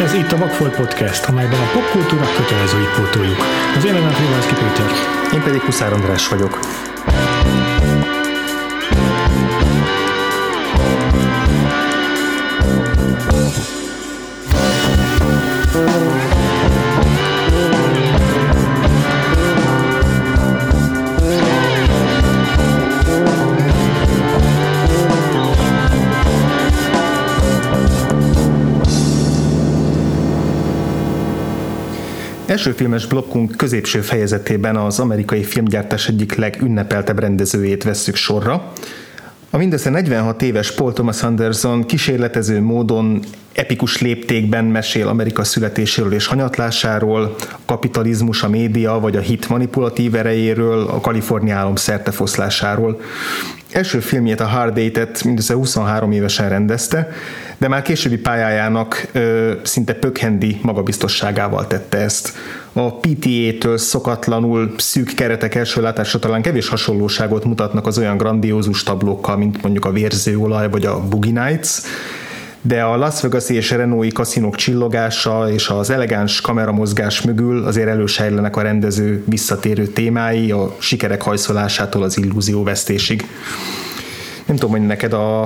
Ez itt a Vagfolt Podcast, amelyben a popkultúra kötelezőit pótoljuk. Az én nevem Frivalszki Péter. Én pedig Huszár András vagyok. Első filmes blokkunk középső fejezetében az amerikai filmgyártás egyik legünnepeltebb rendezőjét vesszük sorra. A mindössze 46 éves Paul Thomas Anderson kísérletező módon epikus léptékben mesél Amerika születéséről és hanyatlásáról, a kapitalizmus, a média vagy a hit manipulatív erejéről, a Kalifornia álom szertefoszlásáról. Első filmjét, a Hard Date-et mindössze 23 évesen rendezte, de már későbbi pályájának ö, szinte pökhendi magabiztosságával tette ezt. A PTA-től szokatlanul szűk keretek első látásra talán kevés hasonlóságot mutatnak az olyan grandiózus tablókkal, mint mondjuk a Vérzőolaj vagy a Boogie Nights, de a Las vegas és Renault kaszinók csillogása és az elegáns kameramozgás mögül azért elősejlenek a rendező visszatérő témái, a sikerek hajszolásától az illúzió vesztésig. Nem tudom, hogy neked a,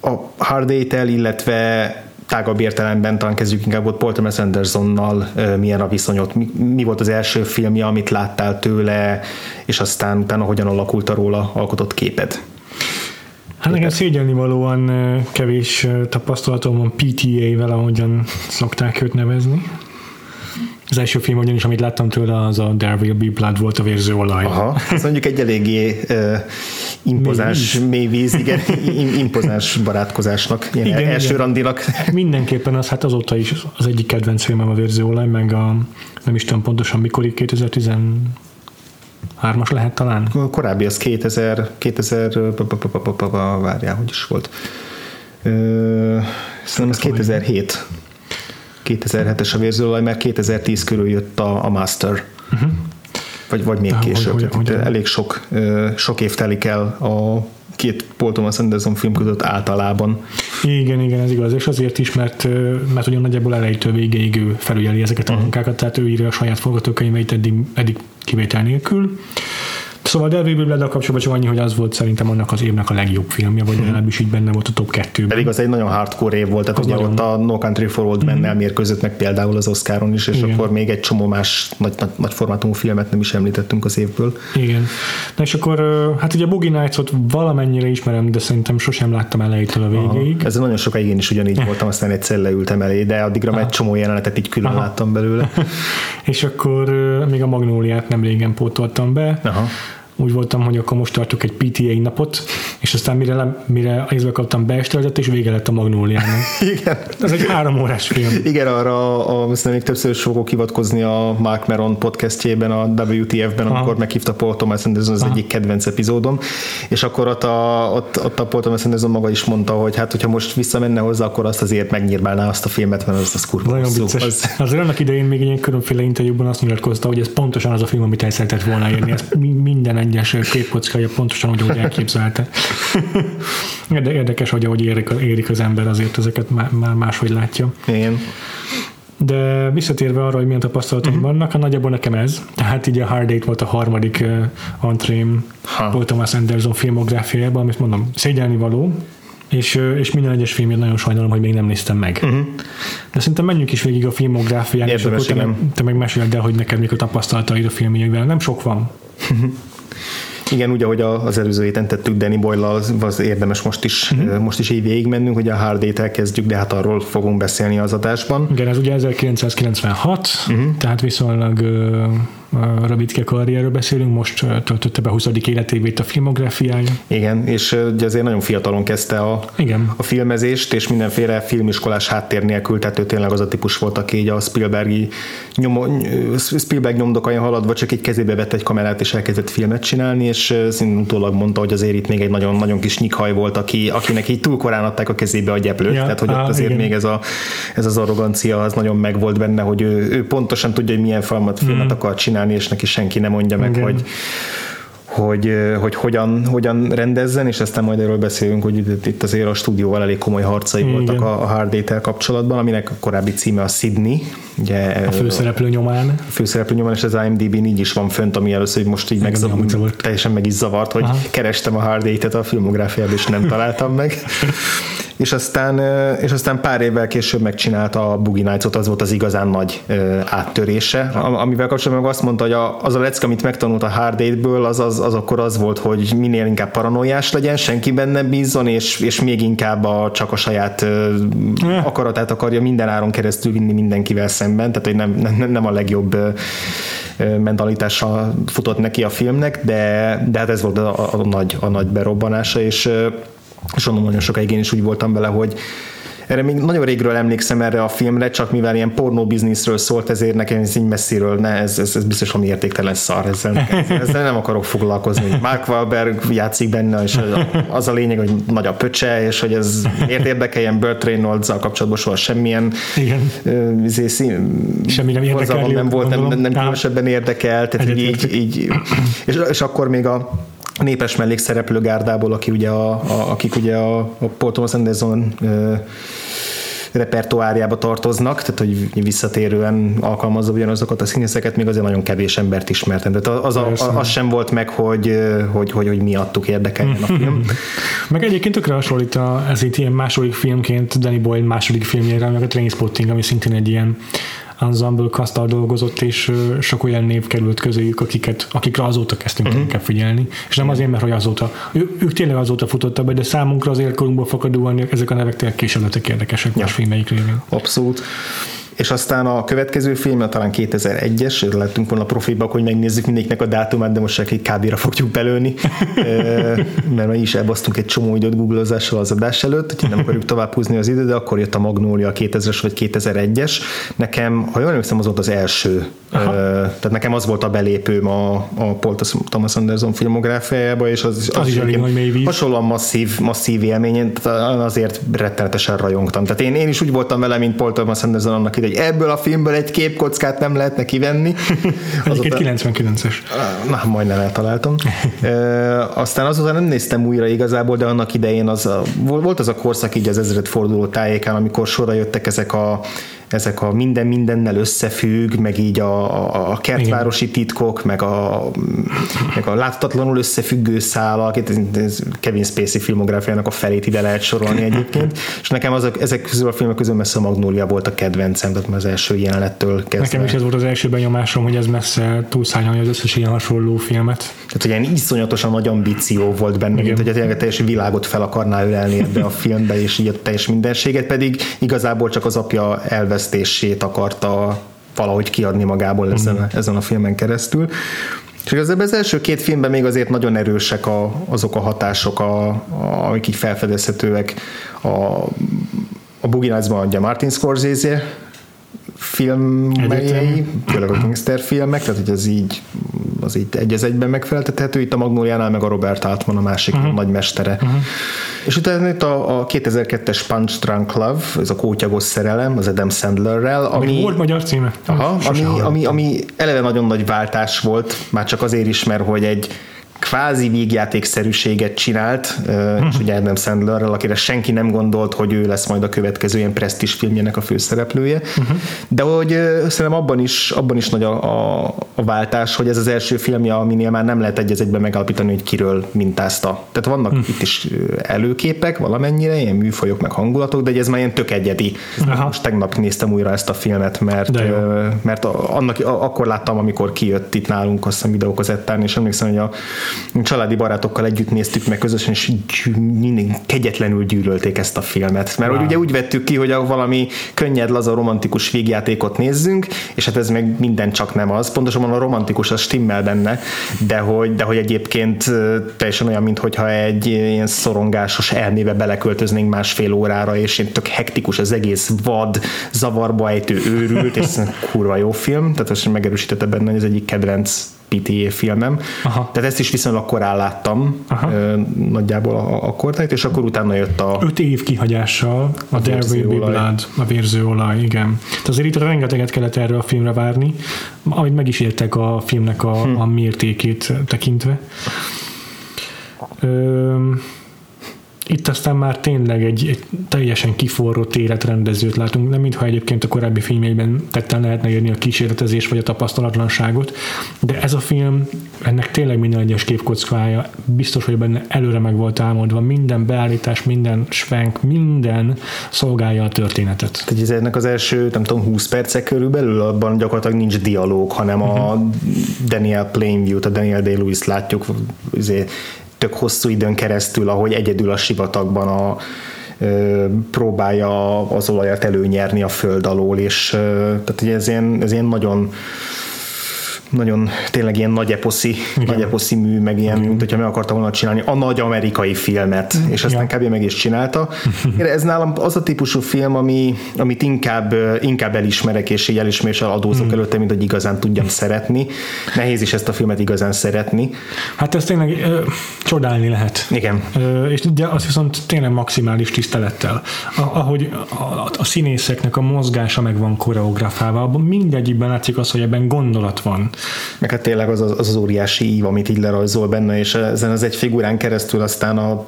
a Hard Eight-el, illetve tágabb értelemben, talán kezdjük inkább ott Paul Thomas Andersonnal milyen a viszonyot, mi, mi volt az első filmje, amit láttál tőle, és aztán utána hogyan alakult a róla alkotott képed? Hát nekem szégyelni valóan kevés tapasztalatom van PTA-vel, ahogyan szokták őt nevezni. Az első film ugyanis, amit láttam tőle, az a There Will Be Blood volt a vérző olaj. Aha, ez mondjuk egy eléggé uh, impozás, mély víz, igen, impozás barátkozásnak, ilyen igen, első igen. randinak. Mindenképpen az, hát azóta is az egyik kedvenc filmem a vérző olaj, meg a nem is tudom pontosan mikor, 2010 Hármas lehet talán? Korábbi az 2000, 2000 várjál, hogy is volt. Szerintem ez 2007. 2007-es a vérzőolaj, mert 2010 körül jött a, a Master. Uh-huh. Vagy, vagy még később. Hogy, hogy, hogy, elég sok, sok év telik el a két Paul Thomas Anderson film között általában. Igen, igen, ez igaz, és azért is, mert, mert ugyan nagyjából elejétől végéig ő felügyeli ezeket a uh-huh. munkákat, tehát ő írja a saját forgatókönyveit eddig, eddig kivétel nélkül. Szóval Devil Will kapcsolatban csak annyi, hogy az volt szerintem annak az évnek a legjobb filmje, vagy mhm. legalábbis így benne volt a top 2 Pedig az egy nagyon hardcore év volt, tehát az ugye nagyon... ott a No Country for Old Men-nel mm-hmm. mérkőzött meg például az Oscaron is, és Igen. akkor még egy csomó más nagy, nagy, nagy formátumú filmet nem is említettünk az évből. Igen. Na és akkor, hát ugye Boogie Nights-ot valamennyire ismerem, de szerintem sosem láttam elejétől a végéig. Aha. Ez nagyon sokáig én is ugyanígy voltam, aztán egyszer leültem elé, de addigra már egy csomó jelenetet így külön Aha. láttam belőle. és akkor még a Magnóliát nem régen pótoltam be. Aha úgy voltam, hogy akkor most tartok egy PTA napot, és aztán mire, le, mire észbe kaptam beestelzett, és vége lett a Magnóliának. Igen. Ez egy három órás film. Igen, arra a, a, még többször fogok hivatkozni a Mark Meron podcastjében, a WTF-ben, Aha. amikor meghívta Paul Thomas Anderson, az Aha. egyik kedvenc epizódom, és akkor ott a, ott, ott a Paul Thomas Anderson maga is mondta, hogy hát, hogyha most visszamenne hozzá, akkor azt azért megnyírbálná azt a filmet, mert az, az kurva Nagyon szó. Az... Azért annak idején még egy különféle interjúban azt nyilatkozta, hogy ez pontosan az a film, amit el szeretett volna érni. Ez minden egyes képkockája pontosan úgy, ahogy elképzelte. Érdekes, hogy ahogy érik, érik az ember, azért ezeket már máshogy látja. Igen. De visszatérve arra, hogy milyen tapasztalatok uh-huh. vannak, a nagyjából nekem ez. Tehát így a Hard Date volt a harmadik uh, antrém Paul Thomas Anderson filmográfiájában, amit mondom, szégyelni való, és, és minden egyes filmjét nagyon sajnálom, hogy még nem néztem meg. Uh-huh. De szerintem menjünk is végig a filmográfián, és akkor te, meg, te meg meséled el, hogy neked mik a tapasztalataid a filmjeivel. Nem sok van. Uh-huh. Igen, úgy, ahogy az előző héten tettük Danny boyle az, az érdemes most is, uh-huh. most is így végig mennünk, hogy a Hard Date-el kezdjük, de hát arról fogunk beszélni az adásban. Igen, ez ugye 1996, uh-huh. Mhm. tehát viszonylag rövidke karrierről beszélünk, most töltötte be 20. életévét a filmográfiája. Igen, és ugye azért nagyon fiatalon kezdte a, Igen. a filmezést, és mindenféle filmiskolás háttér nélkül, tehát ő tényleg az a típus volt, aki így a Spielbergi nyomo, Spielberg nyomdokain haladva csak egy kezébe vett egy kamerát, és elkezdett filmet csinálni, és szintútólag mondta, hogy azért itt még egy nagyon, nagyon kis nyikhaj volt, aki, akinek így túl korán adták a kezébe a gyeplőt, ja, tehát hogy á, ott azért igen. még ez, a, ez az arrogancia az nagyon megvolt benne, hogy ő, ő pontosan tudja, hogy milyen filmet, filmet mm. akar csinálni, csinálni, és neki senki nem mondja meg, Igen. hogy hogy, hogy hogyan, hogyan rendezzen, és aztán majd erről beszélünk, hogy itt, azért a stúdióval elég komoly harcai Igen. voltak a, a Hard kapcsolatban, aminek a korábbi címe a Sydney. Ugye, a főszereplő nyomán. A főszereplő nyomán, és az IMDb-n így is van fönt, ami először, hogy most így meg teljesen meg is zavart, hogy Aha. kerestem a Hard a filmográfiában, és nem találtam meg. és aztán, és aztán pár évvel később megcsinálta a Boogie Nights-ot, az volt az igazán nagy áttörése, amivel kapcsolatban azt mondta, hogy az a lecke, amit megtanult a Hard Eight-ből, az, az, az akkor az volt, hogy minél inkább paranoiás legyen, senki benne bízzon, és, és még inkább a, csak a saját akaratát akarja minden áron keresztül vinni mindenkivel szemben, tehát hogy nem, nem, nem a legjobb mentalitással futott neki a filmnek, de, de hát ez volt a, a, a, nagy, a nagy berobbanása, és és onnan nagyon sokáig én is úgy voltam vele, hogy erre még nagyon régről emlékszem erre a filmre, csak mivel ilyen pornó bizniszről szólt, ezért nekem ez így messziről, ne, ez, ez, ez biztos valami értéktelen szar, ezzel, ezzel nem akarok foglalkozni. Mark Wahlberg játszik benne, és az a lényeg, hogy nagy a pöcse, és hogy ez miért érdekeljen Burt reynolds kapcsolatban soha semmilyen Igen. Izé, Semmi nem érdekel, nem volt, nem, nem különösebben érdekel, tehát így, így, és, és akkor még a népes mellékszereplő gárdából, aki ugye a, a, akik ugye a, a Paul Thomas Anderson ö, repertoárjába tartoznak, tehát hogy visszatérően alkalmazza ugyanazokat a színészeket, még azért nagyon kevés embert ismertem. Tehát az, a, az sem volt meg, hogy, hogy, hogy, hogy miattuk érdekeljen a film. meg egyébként tökre hasonlít a, ez itt ilyen második filmként Danny Boyle második filmjére, meg a Trainspotting, ami szintén egy ilyen ensemble kasztal dolgozott, és sok olyan név került közéjük, akiket, akikre azóta kezdtünk uh-huh. inkább figyelni. És nem azért, mert hogy azóta, ő, ők tényleg azóta futottak be, de számunkra az érkorunkból fakadóan ezek a nevek tényleg később érdekesek ja. más filmeik révén. Abszolút és aztán a következő film, talán 2001-es, lettünk volna profibak, hogy megnézzük mindegyiknek a dátumát, de most csak egy kb fogjuk belőni, mert mi is elbasztunk egy csomó időt googlezással az adás előtt, úgyhogy nem akarjuk tovább húzni az időt, de akkor jött a Magnolia 2000-es vagy 2001-es. Nekem, ha jól emlékszem, az volt az első. Aha. Tehát nekem az volt a belépőm a, a Paul Thomas Anderson filmográfiájába, és az, az, az is elég nagy hasonlóan masszív, masszív élmény, azért rettenetesen rajongtam. Tehát én, én is úgy voltam vele, mint Paul Thomas Anderson annak hogy ebből a filmből egy képkockát nem lehetne kivenni. Egyébként 99-es. Na, majdnem eltaláltam. e, aztán azóta nem néztem újra igazából, de annak idején az a, volt az a korszak így az ezred forduló tájékán, amikor sorra jöttek ezek a ezek a minden mindennel összefügg, meg így a, a, a kertvárosi titkok, meg a, meg a láthatatlanul összefüggő szálak, ez Kevin Spacey filmográfiának a felét ide lehet sorolni egyébként, és nekem azok, ezek közül a filmek közül messze a Magnolia volt a kedvencem, tehát az első jelenettől kezdve. Nekem is ez volt az első benyomásom, hogy ez messze túlszállja az összes ilyen hasonló filmet. Tehát, hogy ilyen iszonyatosan nagy ambíció volt benne, Igen. mint hogy a tényleg teljes világot fel akarná ölelni ebbe a filmbe, és így a teljes mindenséget, pedig igazából csak az apja elvesz fejlesztését akarta valahogy kiadni magából ezen, uh-huh. ezen a filmen keresztül. És igazából az első két filmben még azért nagyon erősek a, azok a hatások, a, a, amik így felfedezhetőek. A, a Boogie Nights-ban ugye Martin Scorsese filmjei, főleg a Gangster filmek, tehát hogy az így az így egy az egyben megfeleltethető, itt a Magnóliánál meg a Robert Altman a másik uh-huh. nagy mestere. Uh-huh. És utána itt a, a 2002-es Punch Drunk Love, ez a kótyagos szerelem, az Adam Sandlerrel, ami... Volt magyar címe. Aha, ami, ami, ami eleve nagyon nagy váltás volt, már csak azért is, mert hogy egy kvázi vígjátékszerűséget csinált, uh-huh. és ugye Adam Sandlerrel, akire senki nem gondolt, hogy ő lesz majd a következő ilyen presztis filmjének a főszereplője. Uh-huh. De hogy szerintem abban is, abban is nagy a, a, a váltás, hogy ez az első filmje, aminél már nem lehet egy egyben megállapítani, hogy kiről mintázta. Tehát vannak uh-huh. itt is előképek valamennyire, ilyen műfajok, meg hangulatok, de ez már ilyen tök egyedi. Aha. Most tegnap néztem újra ezt a filmet, mert, mert annak, akkor láttam, amikor kijött itt nálunk, azt hiszem videókazettán, és emlékszem, hogy a családi barátokkal együtt néztük meg közösen, és mindig kegyetlenül gyűlölték ezt a filmet. Mert wow. hogy ugye úgy vettük ki, hogy a valami könnyed, laza, romantikus végjátékot nézzünk, és hát ez meg minden csak nem az. Pontosan a romantikus az stimmel benne, de hogy, de hogy egyébként teljesen olyan, mintha egy ilyen szorongásos elmébe beleköltöznénk másfél órára, és én tök hektikus az egész vad, zavarba ejtő őrült, és kurva jó film, tehát ezt megerősítette benne, hogy ez egyik kedvenc PTA filmem. Aha. Tehát ezt is viszonylag korán láttam, Aha. nagyjából a, a kortájt, és akkor utána jött a... Öt év kihagyással a, a There Will Be Blood, a vérzőolaj, igen. Tehát azért itt rengeteget kellett erre a filmre várni, ahogy meg is értek a filmnek a, hm. a mértékét tekintve. Ö, itt aztán már tényleg egy, egy teljesen kiforrott életrendezőt látunk, nem mintha egyébként a korábbi filmjeiben tetten lehetne írni a kísérletezés vagy a tapasztalatlanságot, de ez a film, ennek tényleg minden egyes képkockája, biztos, hogy benne előre meg volt álmodva, minden beállítás, minden svenk, minden szolgálja a történetet. Tehát ez ennek az első, nem tudom, 20 percek körülbelül, abban gyakorlatilag nincs dialóg, hanem uh-huh. a mhm. Daniel Plainview-t, a Daniel Day-Lewis látjuk azért tök hosszú időn keresztül, ahogy egyedül a sivatagban a, próbálja az olajat előnyerni a föld alól, és tehát ez ilyen, ez ilyen nagyon nagyon tényleg ilyen nagy eposzi, Igen. nagy eposzi mű, meg ilyen, Igen. mint hogyha meg akarta volna csinálni a nagy amerikai filmet, és aztán kb. meg is csinálta. Ez nálam az a típusú film, ami, amit inkább, inkább elismerek, és így elismeréssel adózok mm. előtte, mint hogy igazán tudjam szeretni. Nehéz is ezt a filmet igazán szeretni. Hát ezt tényleg ö, csodálni lehet. Igen. Ö, és ugye az viszont tényleg maximális tisztelettel. A, ahogy a, a színészeknek a mozgása meg van koreografálva, abban mindegyikben látszik az, hogy ebben gondolat van. Meg hát tényleg az az, az, óriási ív, amit így lerajzol benne, és ezen az egy figurán keresztül aztán, a,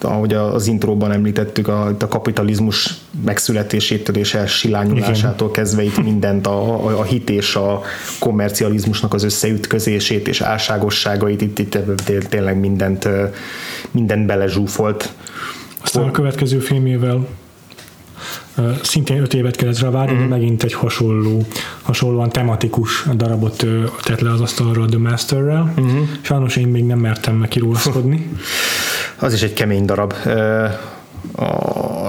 ahogy az intróban említettük, a, a kapitalizmus megszületésétől és elsilányulásától kezdve itt mindent, a, a, a hit és a kommercializmusnak az összeütközését és álságosságait, itt, itt tényleg mindent, mindent belezsúfolt. Aztán a következő filmével szintén öt évet kellett rá várni, uh-huh. megint egy hasonló, hasonlóan tematikus darabot tett le az asztalra a The Masterrel. Uh-huh. Sajnos én még nem mertem neki Az is egy kemény darab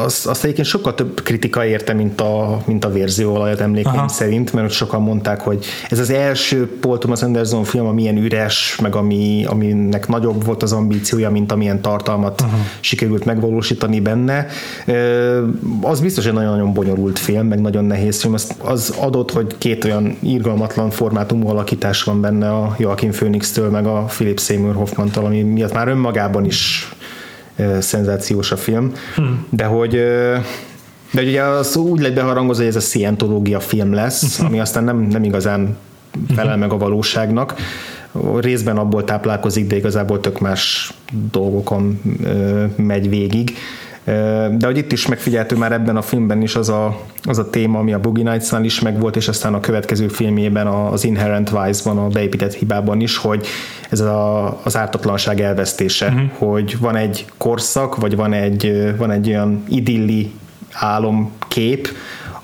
azt, azt egyébként sokkal több kritika érte, mint a, mint a vérzőolajat emlékeim Aha. szerint, mert sokan mondták, hogy ez az első Paul Thomas Anderson film, ami ilyen üres, meg ami, aminek nagyobb volt az ambíciója, mint amilyen tartalmat Aha. sikerült megvalósítani benne. Az biztos egy nagyon-nagyon bonyolult film, meg nagyon nehéz film. Az, az adott, hogy két olyan irgalmatlan formátumú alakítás van benne a Joaquin Phoenix-től, meg a Philip Seymour Hoffman-tól, ami miatt már önmagában is szenzációs a film, hmm. de hogy de ugye az úgy lett beharangozva, hogy ez a szientológia film lesz, hmm. ami aztán nem, nem igazán felel meg a valóságnak. Részben abból táplálkozik, de igazából tök más dolgokon megy végig. De hogy itt is megfigyeltő már ebben a filmben is az a, az a téma, ami a Boogie Nights-nál is megvolt, és aztán a következő filmjében az Inherent Vice-ban, a beépített hibában is, hogy ez a, az ártatlanság elvesztése, uh-huh. hogy van egy korszak, vagy van egy, van egy olyan idilli álomkép,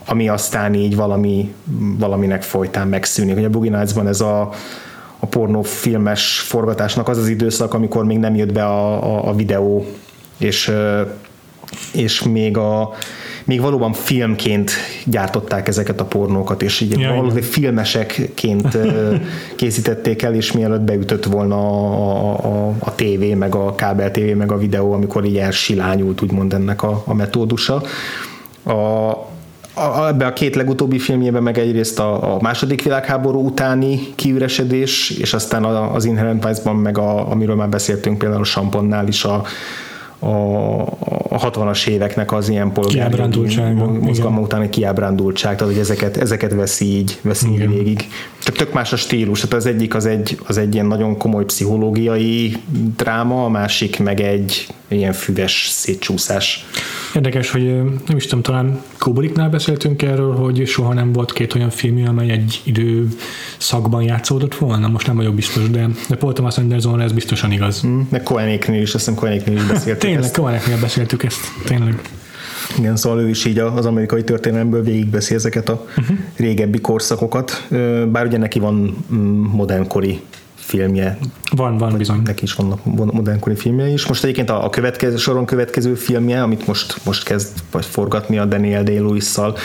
ami aztán így valami, valaminek folytán megszűnik. Ugye a Boogie Nights-ban ez a, a pornófilmes forgatásnak az az időszak, amikor még nem jött be a, a, a videó, és és még a még valóban filmként gyártották ezeket a pornókat, és így ja, valóban filmesekként készítették el, és mielőtt beütött volna a, a, a tévé, meg a kábel tévé, meg a videó, amikor így elsilányult, úgymond ennek a, a metódusa. A, a, ebbe a két legutóbbi filmjében meg egyrészt a, a második világháború utáni kiüresedés, és aztán az Inherent Vice-ban meg a, amiről már beszéltünk például a Samponnál is a, a, a 60-as éveknek az ilyen polgári mozgalma utáni kiábrándultság, tehát hogy ezeket, ezeket veszi így, veszi így végig. Csak tök más a stílus, tehát az egyik az egy, az egy ilyen nagyon komoly pszichológiai dráma, a másik meg egy ilyen füves szétcsúszás. Érdekes, hogy nem is tudom, talán Kubricknál beszéltünk erről, hogy soha nem volt két olyan film, amely egy idő szakban játszódott volna, most nem vagyok biztos, de, de Paul Thomas Andersonra ez biztosan igaz. Mm, meg Koenignél is, azt hiszem Koenignél is beszéltük Tényleg, Koenignél beszéltük ezt, tényleg. Igen, szóval ő is így az amerikai történelemből végigbeszi ezeket a uh-huh. régebbi korszakokat, bár ugye neki van mm, modernkori filmje. Van, van bizony. Neki is vannak modernkori filmje is. Most egyébként a, a következő, soron következő filmje, amit most, most kezd vagy forgatni a Daniel Day-Lewis-szal,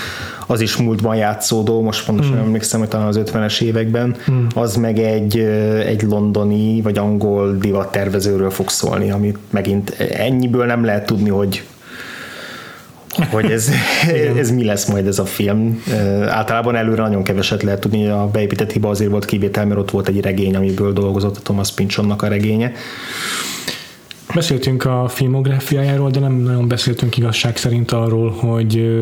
az is múltban játszódó, most pontosan mm. emlékszem, hogy talán az 50-es években, mm. az meg egy, egy londoni vagy angol divat tervezőről fog szólni, amit megint ennyiből nem lehet tudni, hogy hogy ez, ez mi lesz majd ez a film. Általában előre nagyon keveset lehet tudni, a beépített hiba azért volt kivétel, mert ott volt egy regény, amiből dolgozott a Thomas Pynchonnak a regénye. Beszéltünk a filmográfiájáról, de nem nagyon beszéltünk igazság szerint arról, hogy,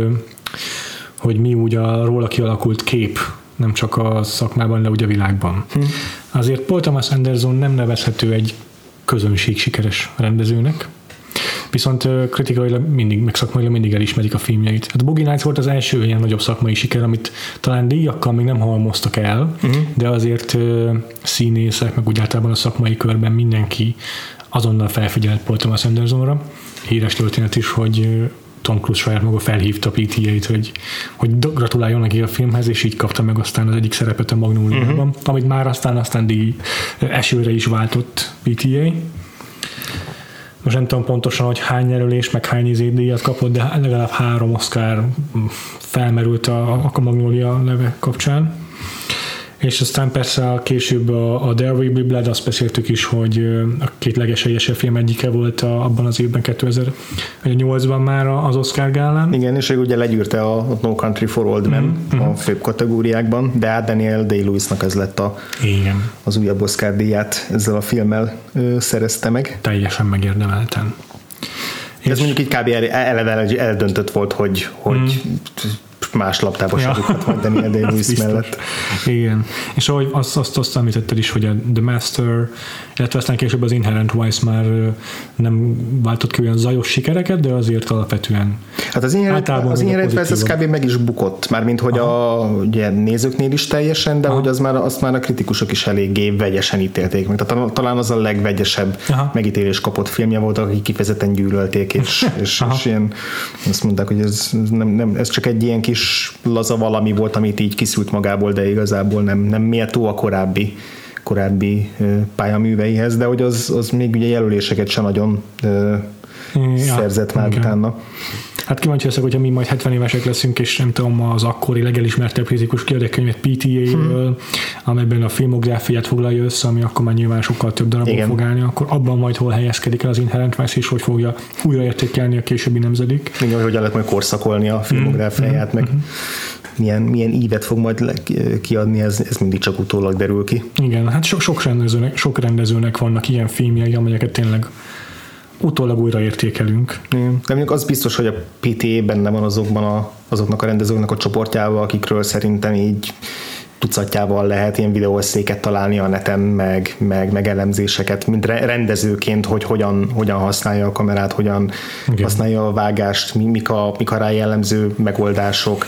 hogy mi úgy a róla kialakult kép, nem csak a szakmában, de úgy a világban. Hm. Azért Paul Thomas Anderson nem nevezhető egy közönség sikeres rendezőnek, viszont kritikailag mindig, meg szakmailag mindig elismerik a filmjeit. Hát a Boogie Nights volt az első ilyen nagyobb szakmai siker, amit talán díjakkal még nem halmoztak el, uh-huh. de azért színészek, meg úgy általában a szakmai körben mindenki azonnal felfigyelt Paul Thomas Andersonra. Híres történet is, hogy Tom Cruise saját maga felhívta PTA-t, hogy, hogy gratuláljon neki a filmhez, és így kapta meg aztán az egyik szerepet a Magnóliában, uh-huh. amit már aztán aztán díj esőre is váltott PTA. Most nem tudom pontosan, hogy hány jelölés, meg hány díjat kapott, de legalább három Oscar felmerült a, a Magnolia neve kapcsán és aztán persze a később a, a There Will Be Blood, azt beszéltük is, hogy a két legesélyesebb film egyike volt a, abban az évben, 2008-ban már az Oscar gálán. Igen, és ő ugye legyűrte a No Country for Old Men mm-hmm. a főbb kategóriákban, de hát Daniel Day-Lewisnak ez lett a, Igen. az újabb Oscar díját ezzel a filmmel ö, szerezte meg. Teljesen megérdemelten. És ez mondjuk így kb. eleve eldöntött volt, hogy, hogy mm más laptába ja. majd Daniel Day-Lewis mellett. Igen. És ahogy azt, azt, azt említetted is, hogy a The Master, illetve aztán később az Inherent Vice már nem váltott ki olyan zajos sikereket, de azért alapvetően Hát az Inherent, az Inherent Vice az kb. meg is bukott, mármint hogy Aha. a ugye, nézőknél is teljesen, de Aha. hogy az már, azt már a kritikusok is eléggé vegyesen ítélték meg. Tehát talán az a legvegyesebb Aha. megítélés kapott filmje volt, akik kifejezetten gyűlölték, és, és, és ilyen, azt mondták, hogy ez, nem, nem, ez csak egy ilyen kis kis laza valami volt, amit így kiszült magából, de igazából nem, nem méltó a korábbi korábbi pályaműveihez, de hogy az, az még ugye jelöléseket sem nagyon ja, szerzett már igen. utána. Hát kíváncsi leszek, hogyha mi majd 70 évesek leszünk, és nem tudom, az akkori legelismertebb kritikus kérdekkönyvet PTA-ről, hmm. amelyben a filmográfiát foglalja össze, ami akkor már nyilván sokkal több darabot Igen. fog állni, akkor abban majd hol helyezkedik el az Inherent Vice, és hogy fogja újraértékelni a későbbi nemzedék. Igen, hogy hogyan lehet majd korszakolni a filmográfiáját, hmm. meg hmm. milyen, milyen ívet fog majd kiadni, ez, ez mindig csak utólag derül ki. Igen, hát sok, sok, rendezőnek, sok rendezőnek vannak ilyen filmjei, amelyeket tényleg utólag újraértékelünk. De mondjuk az biztos, hogy a PT benne van azokban a, azoknak a rendezőknek a csoportjával, akikről szerintem így tucatjával lehet ilyen videószéket találni a neten, meg, meg, meg elemzéseket, mint rendezőként, hogy hogyan, hogyan használja a kamerát, hogyan Igen. használja a vágást, mik a, mik a rá jellemző megoldások,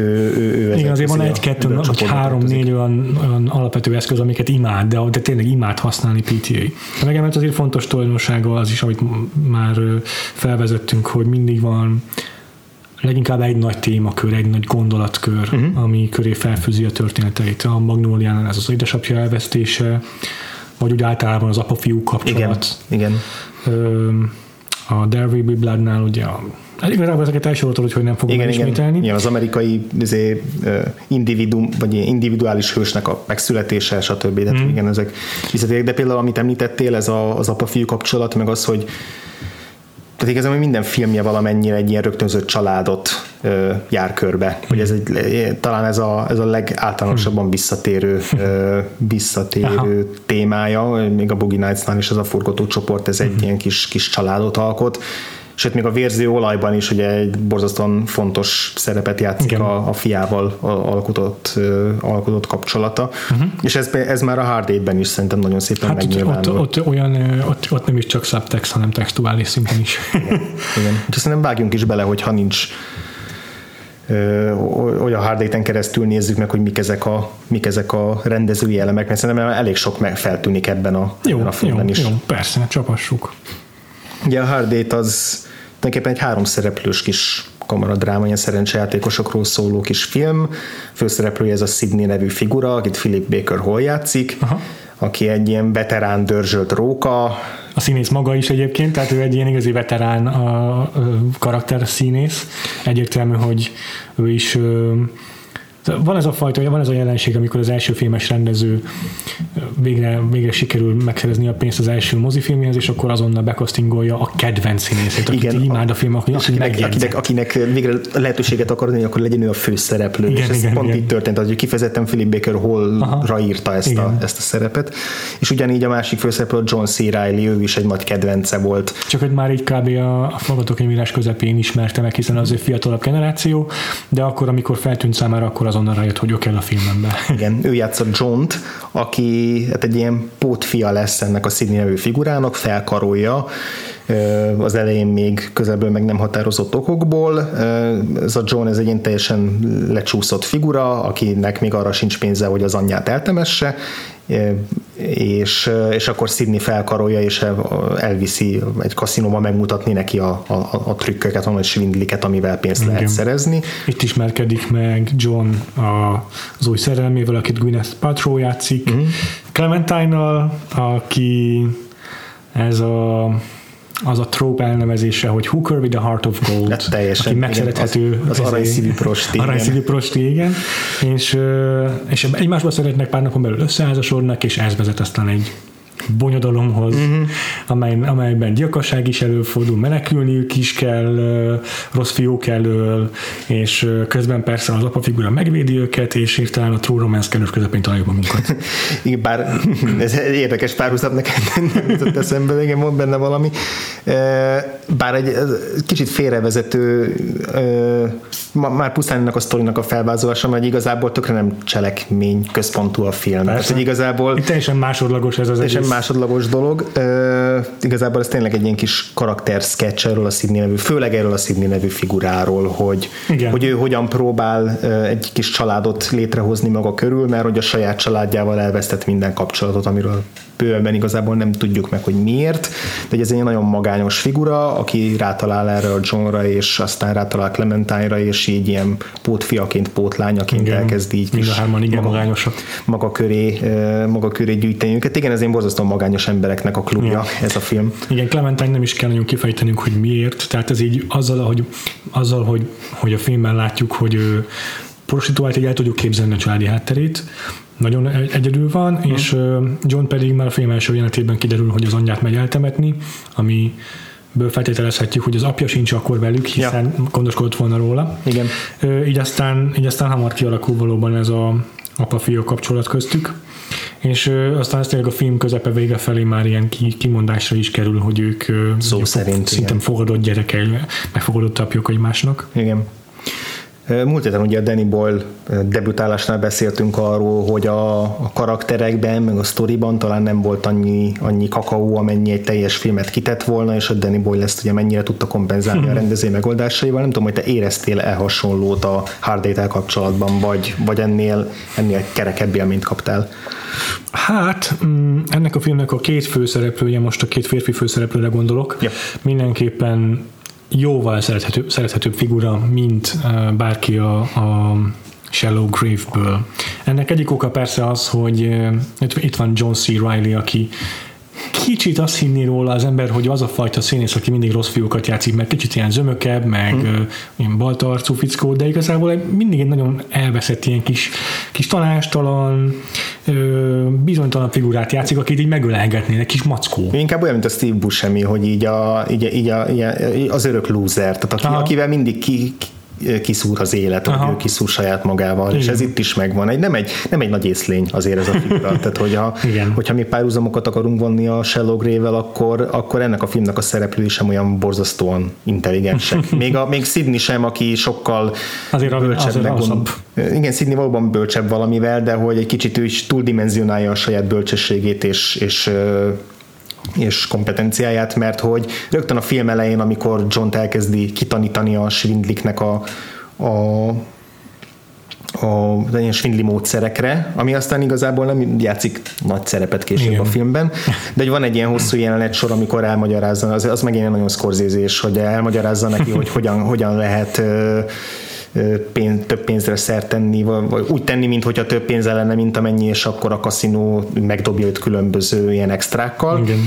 ő, ő, Igen, azért van egy-kettő, vagy három-négy olyan, olyan alapvető eszköz, amiket imád, de, de tényleg imád használni PTA. De megemelt azért fontos tulajdonsága az is, amit már felvezettünk, hogy mindig van leginkább egy nagy témakör, egy nagy gondolatkör, uh-huh. ami köré felfűzi a történeteit. A Magnóliánál ez az édesapja elvesztése, vagy úgy általában az apa-fiú kapcsolat. Igen. igen. A There Will Be Bloodnál ugye a Hát igazából ezeket elsoroltad, hogy, hogy nem fogom igen, ismételni. Igen, az amerikai izé, individuum, vagy individuális hősnek a megszületése, stb. De hmm. igen, ezek visszatérek. De például, amit említettél, ez a, az apa-fiú kapcsolat, meg az, hogy tehát igazából minden filmje valamennyire egy ilyen rögtönzött családot ö, jár körbe. Hogy ez egy, talán ez a, ez a legáltalánosabban visszatérő, ö, visszatérő Aha. témája, még a Boogie Nights-nál is ez a forgatócsoport, ez egy uh-huh. ilyen kis, kis családot alkot sőt még a vérző olajban is ugye egy borzasztóan fontos szerepet játszik a, a fiával alkotott, alkotott kapcsolata, uh-huh. és ez, ez már a Hard ben is szerintem nagyon szépen hát megnyilvánul. Ott, ott, olyan, ott, ott nem is csak subtext, hanem textuális szinten is. Igen. Igen. Úgyhogy szerintem vágjunk is bele, hogyha nincs a hard keresztül nézzük meg, hogy mik ezek a, mik ezek a rendezői elemek, mert szerintem elég sok meg feltűnik ebben a, jó, ebben a filmben jó, is. Jó, persze, csapassuk. Ugye a Hard az tulajdonképpen egy három szereplős kis kamaradráma, ilyen szerencsejátékosokról szóló kis film. Főszereplője ez a Sidney nevű figura, akit Philip Baker Hall játszik, Aha. aki egy ilyen veterán dörzsölt róka. A színész maga is egyébként, tehát ő egy ilyen igazi veterán a, a karakter színész. Egyértelmű, hogy ő is van ez a fajta, van ez a jelenség, amikor az első filmes rendező végre, végre sikerül megszerezni a pénzt az első mozifilmhez, és akkor azonnal bekasztingolja a kedvenc színészét, akit igen, imád a film, akinek, akinek, akinek, végre lehetőséget akar adni, akkor legyen ő a főszereplő. Igen, és ez igen, pont igen. így történt, hogy kifejezetten Philip Baker Hall-ra írta ezt a, ezt a szerepet. És ugyanígy a másik főszereplő John C. Reilly, ő is egy nagy kedvence volt. Csak hogy már így kb. a, a forgatókönyvírás közepén ismerte meg, hiszen az egy fiatalabb generáció, de akkor, amikor feltűnt számára, akkor azonnal rájött, hogy ő kell a filmembe. Igen, ő játszott John-t, aki hát egy ilyen pótfia lesz ennek a Sidney nevű figurának, felkarolja, az elején még közelből meg nem határozott okokból. Ez a John ez egy ilyen teljesen lecsúszott figura, akinek még arra sincs pénze, hogy az anyját eltemesse, és, és akkor Sydney felkarolja, és elviszi egy kaszinóba megmutatni neki a, a, a trükköket, a nagy svindliket, amivel pénzt Igen. lehet szerezni. Itt ismerkedik meg John a, az új szerelmével, akit Gwyneth Paltrow játszik, uh-huh. Clementine-nal, aki ez a az a trope elnevezése, hogy Hooker with a Heart of Gold, ja, teljesen, aki megszerethető. Az, az aranyszívű prosti. Aranyszívű prosti, igen. És, és egymásba szeretnek pár napon belül összeházasodnak, és ez vezet aztán egy bonyodalomhoz, uh-huh. amely, amelyben gyilkosság is előfordul, menekülniük is kell rossz fiúk elől, és közben persze az apa figura megvédi őket, és hirtelen a True Romance kellős közepén találjuk magunkat. Igen, bár ez érdekes párhuzam nekem nem jutott eszembe, igen, mond benne valami. Bár egy kicsit félrevezető már pusztán ennek a sztorinak a felvázolása, mert igazából tökre nem cselekmény központú a film. Tehát, hogy igazából... Itt teljesen másodlagos ez az teljesen egész. másodlagos dolog. Uh, igazából ez tényleg egy ilyen kis karakter sketch erről a Sidney nevű, főleg erről a Sidney nevű figuráról, hogy, Igen. hogy ő hogyan próbál uh, egy kis családot létrehozni maga körül, mert hogy a saját családjával elvesztett minden kapcsolatot, amiről bőven igazából nem tudjuk meg, hogy miért, de ez egy nagyon magányos figura, aki rátalál erre a Johnra, és aztán rátalál Clementine-ra, és így ilyen pótfiaként, pótlányaként igen, elkezd így kis hárman, igen, maga, magányosak. maga köré, maga köré gyűjteni őket. Igen, ez egy borzasztó magányos embereknek a klubja igen. ez a film. Igen, Clementine nem is kell nagyon kifejtenünk, hogy miért, tehát ez így azzal, hogy, azzal, hogy, hogy a filmben látjuk, hogy ő prostituált, így el tudjuk képzelni a családi hátterét, nagyon egyedül van, uh-huh. és John pedig már a film első jelenetében kiderül, hogy az anyját megy eltemetni, ami ből feltételezhetjük, hogy az apja sincs akkor velük, hiszen ja. gondoskodott volna róla. Igen. Így aztán, így aztán hamar kialakul valóban ez a apa-fia kapcsolat köztük. És aztán ezt tényleg a film közepe vége felé már ilyen kimondásra is kerül, hogy ők Szó szerint, szinte fogadott gyerekei, megfogadott apjuk egymásnak. Igen. Múlt héten ugye a Danny Boyle debütálásnál beszéltünk arról, hogy a, a karakterekben, meg a sztoriban talán nem volt annyi, annyi kakaó, amennyi egy teljes filmet kitett volna, és a Danny Boyle ezt ugye mennyire tudta kompenzálni a rendező megoldásaival. Nem tudom, hogy te éreztél-e hasonlót a Hard kapcsolatban, vagy, vagy ennél, ennél kerekebb élményt kaptál? Hát, mm, ennek a filmnek a két főszereplője, most a két férfi főszereplőre gondolok, ja. mindenképpen jóval szerethető, szerethetőbb figura, mint bárki a, a Shallow Grave-ből. Ennek egyik oka persze az, hogy itt van John C. Reilly, aki kicsit azt hinni róla az ember, hogy az a fajta színész, aki mindig rossz fiúkat játszik, meg kicsit ilyen zömökebb, meg hmm. ilyen baltarcú fickó, de igazából mindig egy nagyon elveszett ilyen kis, kis tanástalan, bizonytalan figurát játszik, akit így megölelgetné, egy kis mackó. Inkább olyan, mint a Steve Buscemi, hogy így, a, így, így, a, így a, az örök loser, tehát aki, akivel mindig ki, kiszúr az élet, hogy ő kiszúr saját magával, Igen. és ez itt is megvan. Egy, nem, egy, nem egy nagy észlény azért ez a figura, tehát hogyha, hogyha mi párhuzamokat akarunk vonni a Shallow akkor, akkor ennek a filmnek a szereplői sem olyan borzasztóan intelligensek. Még, a, még Sidney sem, aki sokkal azért bölcsebb. Azért gond... Igen, Sidney valóban bölcsebb valamivel, de hogy egy kicsit ő is túldimenzionálja a saját bölcsességét, és, és és kompetenciáját, mert hogy rögtön a film elején, amikor John elkezdi kitanítani a Svindliknek a, a a ilyen svindli módszerekre, ami aztán igazából nem játszik nagy szerepet később Igen. a filmben, de hogy van egy ilyen hosszú jelenet sor, amikor elmagyarázza, az, az megint nagyon szkorzézés, hogy elmagyarázza neki, hogy hogyan, hogyan lehet pénz, több pénzre szert tenni, vagy úgy tenni, mintha több pénze lenne, mint amennyi, és akkor a kaszinó megdobja őt különböző ilyen extrákkal. Igen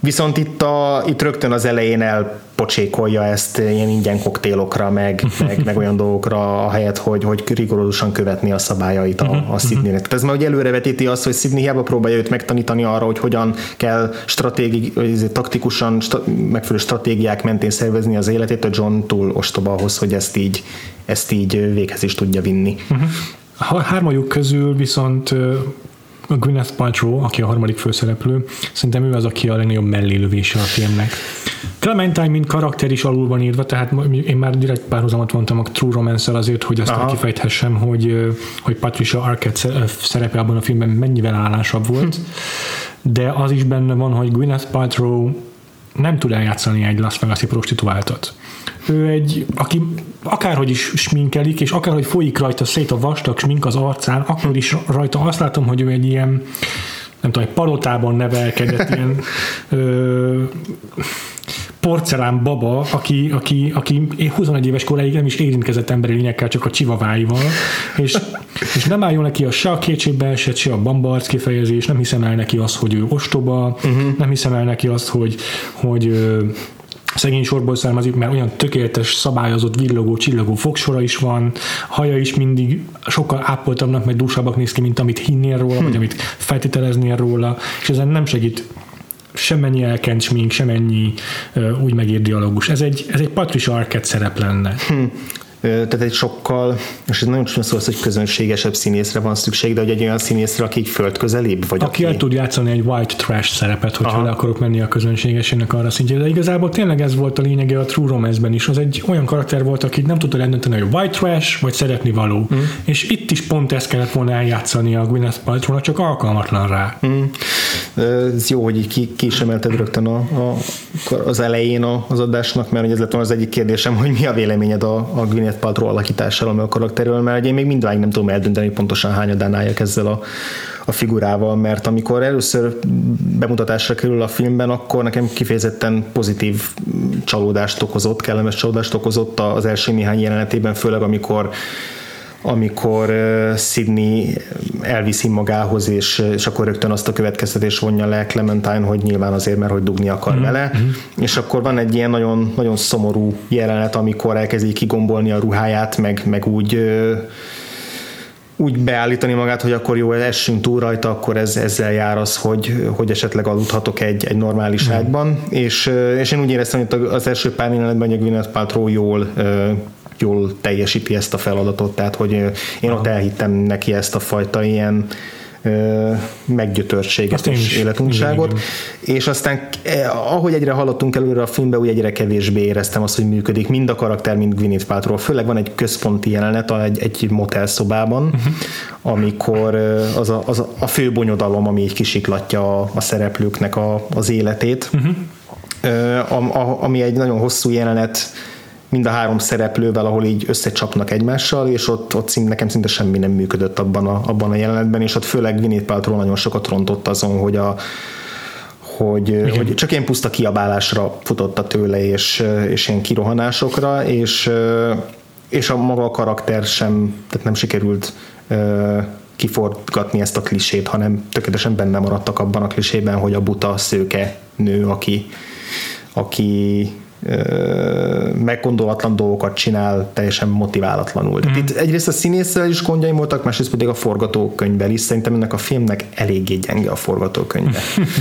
Viszont itt, a, itt rögtön az elején elpocsékolja ezt ilyen ingyen koktélokra, meg, meg, meg olyan dolgokra, ahelyett, hogy, hogy rigorózusan követni a szabályait a, mhm, a Sydneynek. Tehát ez már ugye előrevetíti azt, hogy Sydney hiába próbálja őt megtanítani arra, hogy hogyan kell stratégi, taktikusan sta, megfelelő stratégiák mentén szervezni az életét, a John túl ostoba ahhoz, hogy ezt így, ezt így véghez is tudja vinni. Uh-huh. Hármajuk közül viszont a Gwyneth Paltrow, aki a harmadik főszereplő, szerintem ő az, aki a legnagyobb mellélövése a filmnek. Clementine, mint karakter is alul van írva, tehát én már direkt párhuzamot vontam a True romance azért, hogy azt kifejthessem, hogy, hogy Patricia Arquette szerepe abban a filmben mennyivel állásabb volt, de az is benne van, hogy Gwyneth Paltrow nem tud eljátszani egy Las Vegas-i prostituáltat ő egy, aki akárhogy is sminkelik, és akárhogy folyik rajta szét a vastag smink az arcán, akkor is rajta azt látom, hogy ő egy ilyen nem tudom, egy palotában nevelkedett ilyen ö, porcelán baba, aki, aki, aki 21 éves koráig nem is érintkezett emberi lényekkel, csak a csivaváival, és, és nem álljon neki a se a kétségbe esett, se a bambarc kifejezés, nem hiszem el neki azt, hogy ő ostoba, uh-huh. nem hiszem el neki azt, hogy, hogy szegény sorból származik, mert olyan tökéletes, szabályozott, villogó, csillogó fogsora is van, haja is mindig sokkal ápoltabbnak, meg dúsabbak néz ki, mint amit hinnél róla, hm. vagy amit feltételeznél róla, és ezen nem segít semmennyi elkent smink, semennyi uh, úgy megír dialógus. Ez egy, ez egy Patricia Arquette szerep lenne. Hm tehát egy sokkal, és ez nagyon csúnya szó hogy közönségesebb színészre van szükség, de hogy egy olyan színészre, aki földközelibb, vagy aki, aki... el tud játszani egy white trash szerepet, hogyha le akarok menni a közönségesének arra szintjére. De igazából tényleg ez volt a lényege a True Romance-ben is. Az egy olyan karakter volt, aki nem tudta eldönteni, hogy white trash, vagy szeretni való. Mm. És itt is pont ezt kellett volna eljátszani a Gwyneth paltrow csak alkalmatlan rá. Mm. Ez jó, hogy így ki, ki is emelted rögtön a, a, az elején az adásnak, mert ez lett volna az egyik kérdésem, hogy mi a véleményed a, a Gwyneth Gwyneth Paltrow alakításáról, a karakterről, mert én még mindváig nem tudom eldönteni, pontosan hányadán álljak ezzel a, a figurával, mert amikor először bemutatásra kerül a filmben, akkor nekem kifejezetten pozitív csalódást okozott, kellemes csalódást okozott az első néhány jelenetében, főleg amikor amikor Sydney elviszi magához, és, és akkor rögtön azt a következtetés vonja le Clementine, hogy nyilván azért, mert hogy dugni akar mm-hmm. vele, mm-hmm. és akkor van egy ilyen nagyon, nagyon szomorú jelenet, amikor elkezdi kigombolni a ruháját, meg, meg úgy úgy beállítani magát, hogy akkor jó, essünk túl rajta, akkor ez, ezzel jár az, hogy, hogy esetleg aludhatok egy, egy normális mm. ágyban, és, és én úgy éreztem, hogy az első pár jelenetben, hogy a Gwyneth Paltrow jól jól teljesíti ezt a feladatot, tehát hogy én ott elhittem neki ezt a fajta ilyen meggyötörtséget és életunkságot, és aztán eh, ahogy egyre hallottunk előre a filmbe, úgy egyre kevésbé éreztem azt, hogy működik mind a karakter, mind Gwyneth Paltrow. Főleg van egy központi jelenet egy, egy motelszobában, uh-huh. amikor az a, az a, a fő bonyodalom, ami így kisiklatja a, a szereplőknek a, az életét, uh-huh. a, a, ami egy nagyon hosszú jelenet, mind a három szereplővel, ahol így összecsapnak egymással, és ott, ott szint, nekem szinte semmi nem működött abban a, abban a jelenetben, és ott főleg Gwyneth Paltrow nagyon sokat rontott azon, hogy a hogy, hogy csak ilyen puszta kiabálásra futotta tőle, és, és ilyen kirohanásokra, és, és a maga a karakter sem, tehát nem sikerült kiforgatni ezt a klisét, hanem tökéletesen benne maradtak abban a klisében, hogy a buta szőke nő, aki, aki meggondolatlan dolgokat csinál, teljesen motiválatlanul. Mm. Itt egyrészt a színésszel is gondjaim voltak, másrészt pedig a forgatókönyvvel is. Szerintem ennek a filmnek eléggé gyenge a forgatókönyve.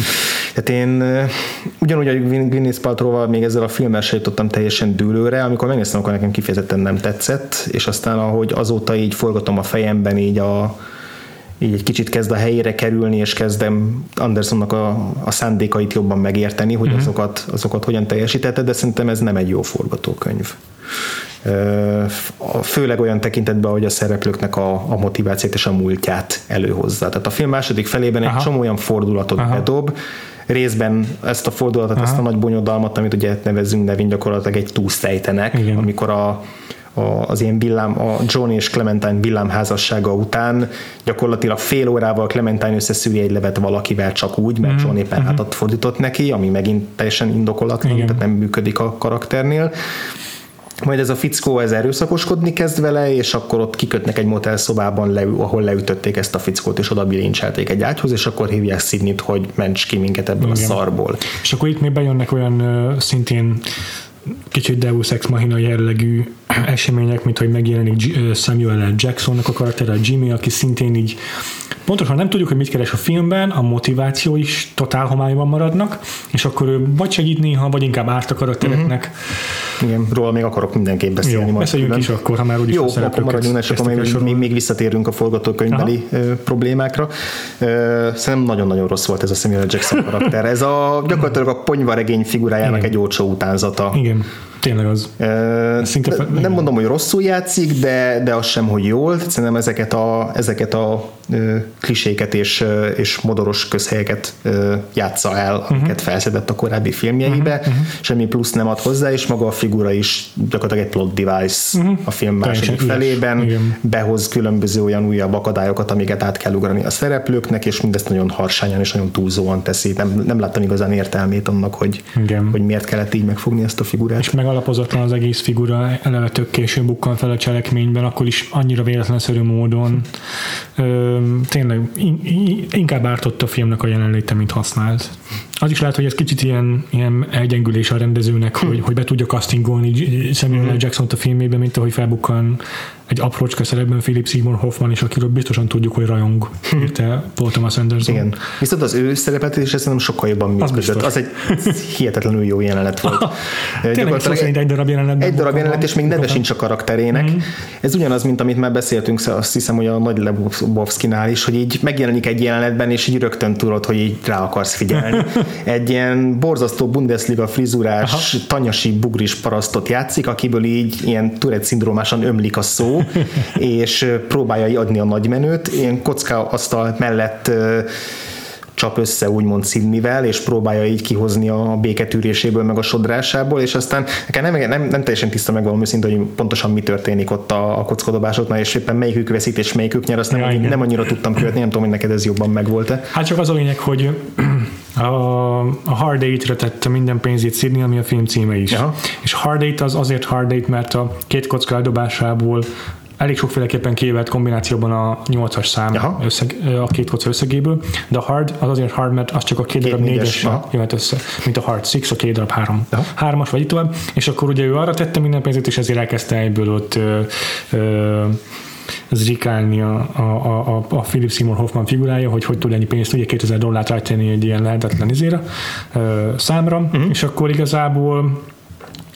Tehát én ugyanúgy a Gwyneth Paltrow-val még ezzel a filmmel se jutottam teljesen dűlőre, amikor megnéztem, akkor nekem kifejezetten nem tetszett, és aztán ahogy azóta így forgatom a fejemben így a, így egy kicsit kezd a helyére kerülni, és kezdem Andersonnak a, a szándékait jobban megérteni, hogy uh-huh. azokat, azokat hogyan teljesítette, de szerintem ez nem egy jó forgatókönyv. Főleg olyan tekintetben, hogy a szereplőknek a, a motivációt és a múltját előhozza. Tehát a film második felében Aha. egy csomó olyan fordulatot Aha. bedob, részben ezt a fordulatot, Aha. ezt a nagy bonyodalmat, amit ugye nevezünk nevén gyakorlatilag egy túlszejtenek, Igen. amikor a, az ilyen villám, a John és Clementine villámházassága után gyakorlatilag fél órával Clementine összeszűri egy levet valakivel csak úgy, mert mm-hmm. John éppen mm-hmm. hátat fordított neki, ami megint teljesen indokolatlan, tehát nem működik a karakternél majd ez a fickó ez erőszakoskodni kezd vele, és akkor ott kikötnek egy motelszobában, le, ahol leütötték ezt a fickót, és oda bilincselték egy ágyhoz, és akkor hívják Sydney-t, hogy ments ki minket ebből Igen. a szarból. És akkor itt még bejönnek olyan szintén kicsit Deus Ex Machina jellegű események, mint hogy megjelenik Samuel L. Jacksonnak a karaktere, a Jimmy, aki szintén így pontosan nem tudjuk, hogy mit keres a filmben, a motiváció is totál homályban maradnak, és akkor ő vagy segít néha, vagy inkább árt a karaktereknek. Uh-huh. Igen, róla még akarok mindenképp beszélni. Jó, majd beszéljünk külön. is akkor, ha már úgyis Jó, akkor maradjunk, és akkor még, még, még visszatérünk a forgatókönyvbeli Aha. problémákra. Szerintem nagyon-nagyon rossz volt ez a Samuel. Jackson karakter. Ez a gyakorlatilag a ponyvaregény figurájának Igen. egy olcsó utánzata. Igen. Tényleg az. E, Szinte ne, nem mondom, hogy rosszul játszik, de, de az sem, hogy jól. Szerintem ezeket a, ezeket a kliséket és, és modoros közhelyeket játsza el, uh-huh. amiket felszedett a korábbi filmjeibe, uh-huh. semmi plusz nem ad hozzá, és maga a figura is gyakorlatilag egy plot device uh-huh. a film második felében, Igen. behoz különböző olyan újabb akadályokat, amiket át kell ugrani a szereplőknek, és mindezt nagyon harsányan és nagyon túlzóan teszi. Nem, nem láttam igazán értelmét annak, hogy, Igen. hogy miért kellett így megfogni ezt a figurát. És megalapozatlan az egész figura, eleve tök később bukkan fel a cselekményben, akkor is annyira véletlenszerű módon ö, tényleg inkább ártott a filmnek a jelenléte, mint használt. Az is lehet, hogy ez kicsit ilyen, ilyen elgyengülés a rendezőnek, hm. hogy, hogy be tudja castingolni Samuel L. Jackson-t a filmében, mint ahogy felbukkan egy aprócska szerepben Philip Seymour Hoffman is, akiről biztosan tudjuk, hogy rajong, írte Paul Thomas Anderson. Igen. Viszont az ő szerepet is szerintem sokkal jobban működött. Az, az egy hihetetlenül jó jelenet volt. Szó szerint egy darab jelenet. Egy darab jelenet, és még neve sincs a karakterének. Mm. Ez ugyanaz, mint amit már beszéltünk, azt hiszem, hogy a Nagy Lebowski-nál is, hogy így megjelenik egy jelenetben, és így rögtön tudod, hogy így rá akarsz figyelni. egy ilyen borzasztó Bundesliga frizurás, Aha. tanyasi bugris parasztot játszik, akiből így ilyen Tourette szindrómásan ömlik a szó, és próbálja adni a nagymenőt. Ilyen kocka asztal mellett csap össze úgymond Sydneyvel, és próbálja így kihozni a béketűréséből, meg a sodrásából, és aztán nekem nem, nem, nem teljesen tiszta meg valami szint, hogy pontosan mi történik ott a, a kockadobásoknál, és éppen melyikük veszít, és melyikük nyer, azt nem, ja, nem annyira tudtam követni, nem tudom, hogy neked ez jobban megvolt-e. Hát csak az a lényeg, hogy a, a Hard Eight-re tette minden pénzét Sydney, ami a film címe is. Aha. És Hard Eight az azért Hard Eight, mert a két kocka eldobásából elég sokféleképpen kivett kombinációban a 8-as szám összeg, a két kocka összegéből, de a hard az azért hard, mert az csak a két, két darab négyes jöhet össze, mint a hard six, a két darab három. Aha. Hármas vagy itt tovább, és akkor ugye ő arra tette minden pénzét, és ezért elkezdte egyből ott ö, ö, zrikálni a, a, a, a Philip Seymour Hoffman figurája, hogy hogy tud ennyi pénzt, ugye 2000 dollárt rátenni egy ilyen lehetetlen izére, ö, számra, uh-huh. és akkor igazából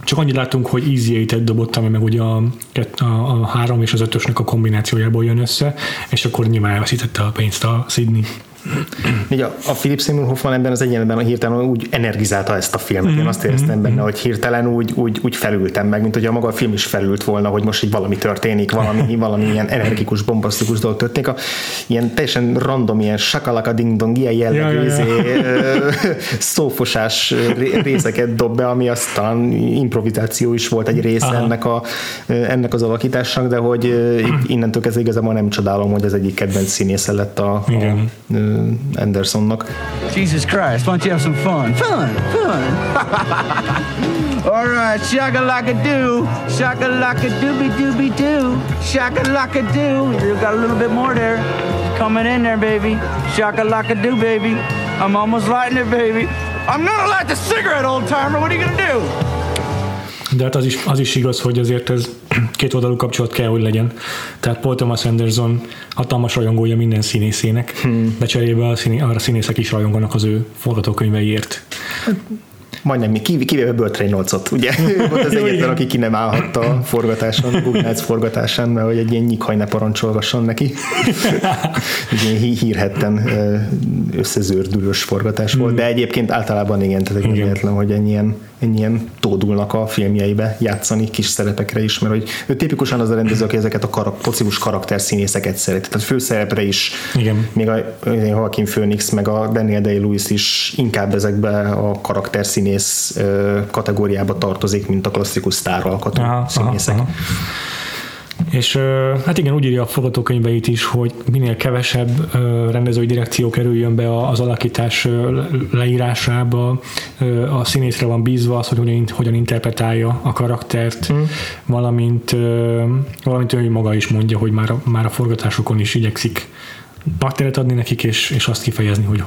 csak annyit látunk, hogy Easy 8 dobott, ami meg ugye a, a, a három és az ötösnek a kombinációjából jön össze, és akkor nyilván elveszítette a pénzt a Sydney. Ugye a, a Philip Seymour Hoffman ebben az egyenletben hirtelen úgy energizálta ezt a filmet. Én azt éreztem mm-hmm. benne, hogy hirtelen úgy, úgy, úgy felültem meg, mint hogy a maga a film is felült volna, hogy most így valami történik, valami, valami ilyen energikus, bombasztikus dolog történik. A, ilyen teljesen random, ilyen sakalaka ding dong, ilyen jellegű ja, ja, ja. Izé, szófosás részeket dob be, ami aztán improvizáció is volt egy része ennek, a, ennek az alakításnak, de hogy innentől kezdve igazából nem csodálom, hogy az egyik kedvenc színésze lett a, a Uh, Andersonnak. Jesus Christ, why don't you have some fun? Fun, fun. All right, shaka laka do, shaka laka dooby dooby doo, shaka laka do. You got a little bit more there. Coming in there, baby. Shaka laka do, baby. I'm almost lighting it, baby. I'm gonna light the cigarette, old timer. What are you gonna do? De hát az is, az is igaz, hogy azért ez két oldalú kapcsolat kell, hogy legyen. Tehát Paul Thomas Anderson hatalmas rajongója minden színészének, hmm. de cserébe a színé, arra színészek is rajonganak az ő forgatókönyveiért. Majdnem, kivéve Burt Reynolds-ot, ugye? Volt az egyetlen, aki ki nem állhatta a forgatáson, Gugnác forgatásán, mert hogy egy ilyen nyikhaj ne parancsolgasson neki. egy ilyen hírhetten összezőrdülős forgatás volt, de egyébként általában igen, tehát egyetlen, hogy ennyien ennyien tódulnak a filmjeibe játszani kis szerepekre is, mert hogy ő tipikusan az a rendező, aki ezeket a karak, pocibus karakterszínészeket szeret. Tehát főszerepre is, Igen. még a Joaquin Phoenix, meg a Daniel Day-Lewis is inkább ezekbe a karakterszínész kategóriába tartozik, mint a klasszikus sztáralkató színészek. Aha, aha. És hát igen, úgy írja a forgatókönyveit is, hogy minél kevesebb rendezői direkció kerüljön be az alakítás leírásába, a színészre van bízva az, hogy hogyan, hogyan interpretálja a karaktert, mm. valamint, valamint ő maga is mondja, hogy már, már a forgatásokon is igyekszik nagy adni nekik, és, és azt kifejezni, hogy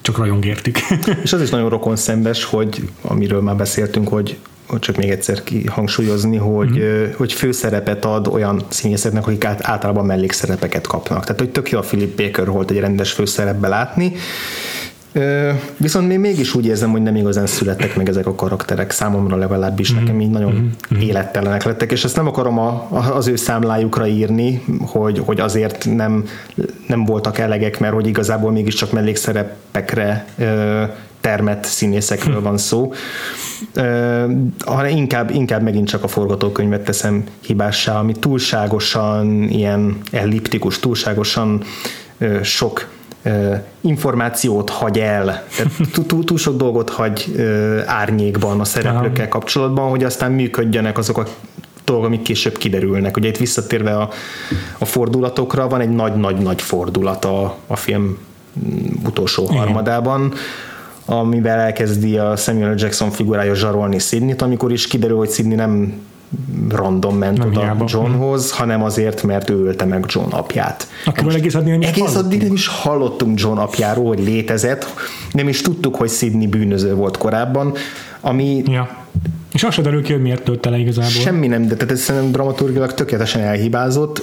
csak rajong értik. és az is nagyon rokon szembes, hogy amiről már beszéltünk, hogy csak még egyszer kihangsúlyozni, hogy, mm-hmm. hogy főszerepet ad olyan színészeknek, akik általában mellékszerepeket kapnak. Tehát, hogy tök jó a Philip Baker volt egy rendes főszerepbe látni, Viszont még mégis úgy érzem, hogy nem igazán születtek meg ezek a karakterek, számomra legalábbis mm-hmm. nekem így nagyon mm-hmm. élettelenek lettek, és ezt nem akarom a, az ő számlájukra írni, hogy, hogy azért nem, nem voltak elegek, mert hogy igazából mégiscsak mellékszerepekre termett színészekről van szó, hanem inkább, inkább megint csak a forgatókönyvet teszem hibássá, ami túlságosan ilyen elliptikus, túlságosan sok információt hagy el, túl, túl sok dolgot hagy árnyékban a szereplőkkel kapcsolatban, hogy aztán működjenek azok a dolgok, amik később kiderülnek. Ugye itt visszatérve a, a fordulatokra, van egy nagy-nagy-nagy fordulat a, a film utolsó Igen. harmadában, amivel elkezdi a Samuel Jackson figurája zsarolni Sydney-t, amikor is kiderül, hogy Sydney nem random ment nem oda hiába. Johnhoz, hanem azért, mert ő ölte meg John apját. Akiről egész addig nem egész addig nem is hallottunk John apjáról, hogy létezett, nem is tudtuk, hogy Sydney bűnöző volt korábban, ami ja. És azt se derül ki, hogy miért tört le igazából. Semmi nem, de tehát ez szerintem dramaturgilag tökéletesen elhibázott.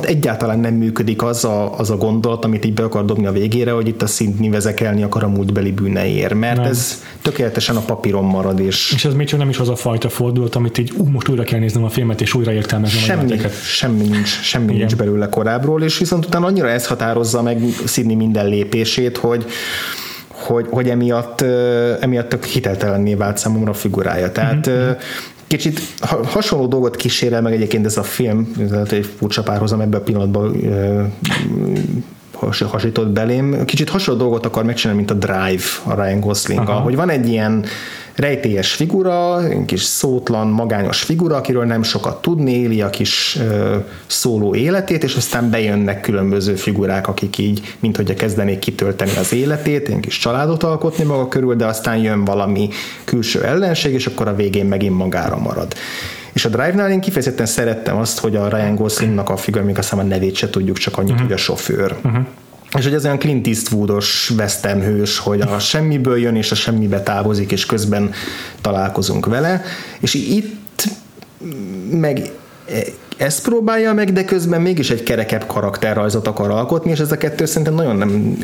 Egyáltalán nem működik az a, az a gondolat, amit így be akar dobni a végére, hogy itt a szintni vezekelni akar a múltbeli bűneiért, mert nem. ez tökéletesen a papíron marad. És, és ez még csak nem is az a fajta fordulat, amit így ú, most újra kell néznem a filmet, és újra értelmeznem semmi, a semmi nincs, semmi nincs belőle korábbról, és viszont utána annyira ez határozza meg Sydney minden lépését, hogy hogy, hogy emiatt, emiatt hiteltelenné vált számomra a figurája. Tehát mm-hmm. kicsit hasonló dolgot kísérel meg egyébként ez a film, ez egy furcsa párhozam ebben a pillanatban hasított belém. Kicsit hasonló dolgot akar megcsinálni, mint a Drive a Ryan gosling hogy van egy ilyen rejtélyes figura, egy kis szótlan, magányos figura, akiről nem sokat tudni, éli a kis ö, szóló életét, és aztán bejönnek különböző figurák, akik így, mint hogy kezdenék kitölteni az életét, egy kis családot alkotni maga körül, de aztán jön valami külső ellenség, és akkor a végén megint magára marad. És a Drive-nál én kifejezetten szerettem azt, hogy a Ryan Goslingnak a figura, még aztán a nevét se tudjuk, csak annyit, uh-huh. hogy a sofőr. Uh-huh. És hogy ez olyan Clint Eastwoodos western hős, hogy a semmiből jön, és a semmibe távozik, és közben találkozunk vele. És itt meg ezt próbálja meg, de közben mégis egy kerekebb karakterrajzot akar alkotni, és ez a kettő szerintem nagyon nem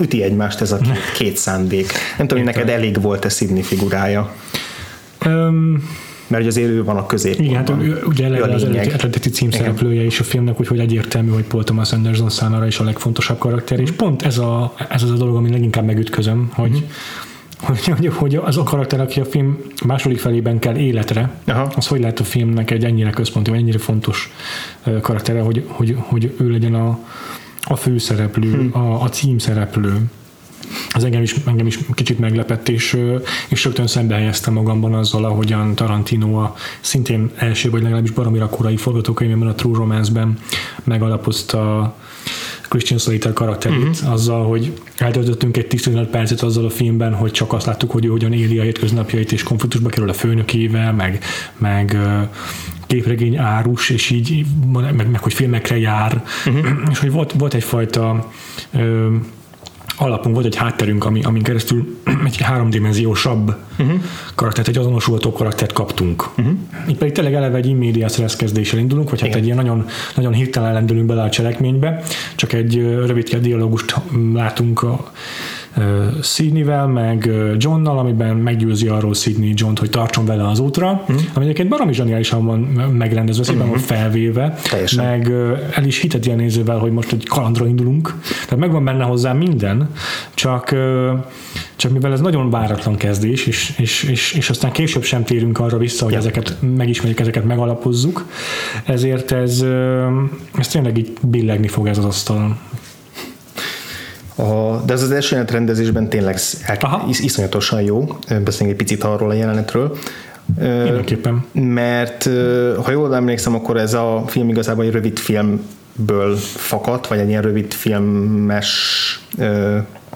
üti egymást ez a két, két szándék. Nem tudom, hogy neked elég volt-e Sidney figurája. Um, mert ugye az élő van a középpontban. Igen, hát ugye eleve az eredeti címszereplője is a filmnek, úgyhogy egyértelmű, hogy Paul Thomas Anderson számára is a legfontosabb karakter, és pont ez, a, ez az a dolog, ami leginkább megütközöm, hogy mm hogy, hogy, hogy az a karakter, aki a film második felében kell életre, Aha. az hogy lehet a filmnek egy ennyire központi, vagy ennyire fontos karaktere, hogy, hogy, hogy ő legyen a, a főszereplő, hmm. a, a címszereplő az engem is, engem is kicsit meglepett, és, és rögtön szembe helyeztem magamban azzal, ahogyan Tarantino a szintén első, vagy legalábbis baromira korai forgatókönyvben, a True Romance-ben megalapozta Christian Slater karakterét, uh-huh. azzal, hogy eltöltöttünk egy 15 percet azzal a filmben, hogy csak azt láttuk, hogy ő hogyan éli a hétköznapjait, és konfliktusba kerül a főnökével, meg, meg képregény árus, és így, meg, meg hogy filmekre jár, uh-huh. és hogy volt, volt egyfajta alapunk volt egy hátterünk, ami, amin keresztül egy háromdimenziósabb uh-huh. karaktert, egy azonosulható karaktert kaptunk. Uh-huh. Itt pedig tényleg eleve egy immédiás kezdéssel indulunk, vagy hát Igen. egy ilyen nagyon, nagyon hirtelen lendülünk bele a cselekménybe, csak egy rövidke dialógust látunk a Sydney-vel, meg Johnnal, amiben meggyőzi arról Sydney John-t, hogy tartson vele az útra, mm. ami egyébként baromi zseniálisan van megrendezve, szépen mm-hmm. van felvéve, Teljesen. meg el is hiteti a nézővel, hogy most egy kalandra indulunk, tehát megvan benne hozzá minden, csak csak mivel ez nagyon váratlan kezdés, és, és, és, és aztán később sem térünk arra vissza, hogy ja. ezeket megismerjük, ezeket megalapozzuk, ezért ez, ez tényleg így billegni fog ez az asztalon. A, de ez az első rendezésben tényleg is, iszonyatosan jó. Beszéljünk egy picit arról a jelenetről. Mindenképpen. Mert ha jól emlékszem, akkor ez a film igazából egy rövid filmből fakadt, vagy egy ilyen rövid filmes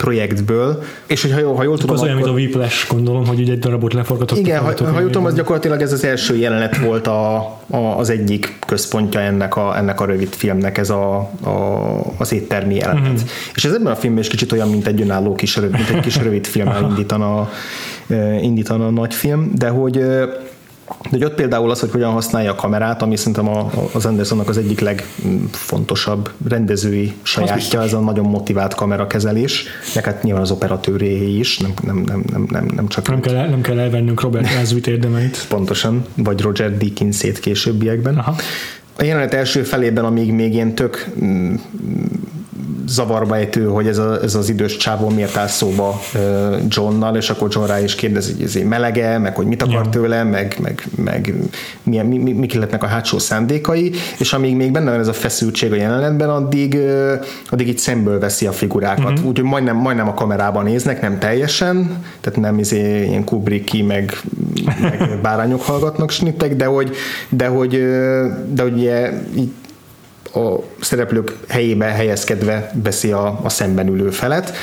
projektből, és hogy ha jól, ha jól tudom, az olyan, mint a Whiplash, gondolom, hogy ugye egy darabot leforgatott. Igen, ha, ha jól tudom, az gyakorlatilag ez az első jelenet volt a, a, az egyik központja ennek a, ennek a rövid filmnek, ez a, a, az éttermi jelenet. Uh-huh. És ez ebben a filmben is kicsit olyan, mint egy önálló kis, mint egy kis rövid film indítana, indítana a nagy film, de hogy de hogy ott például az, hogy hogyan használja a kamerát, ami szerintem a, az Andersonnak az egyik legfontosabb rendezői sajátja, ez a nagyon motivált kamerakezelés, meg hát nyilván az operatőré is, nem, nem, nem, nem, nem, nem csak... Nem kell, nem kell elvennünk Robert Elswit érdemeit. Pontosan, vagy Roger Deakins-ét későbbiekben. Aha. A jelenet első felében, amíg még ilyen tök mm, zavarba ejtő, hogy ez, a, ez az idős csávó miért áll szóba Johnnal, és akkor John rá is kérdezi, hogy ez melege, meg hogy mit akar ja. tőle, meg, meg, meg milyen, mi, mi, mik lehetnek a hátsó szándékai, és amíg még benne van ez a feszültség a jelenetben, addig, addig itt szemből veszi a figurákat, uh-huh. úgyhogy majdnem, majdnem a kamerában néznek, nem teljesen, tehát nem izé ilyen Kubricki, meg, meg bárányok hallgatnak snittek, de hogy, de hogy, de hogy ugye így a szereplők helyébe helyezkedve veszi a, a szemben ülő felet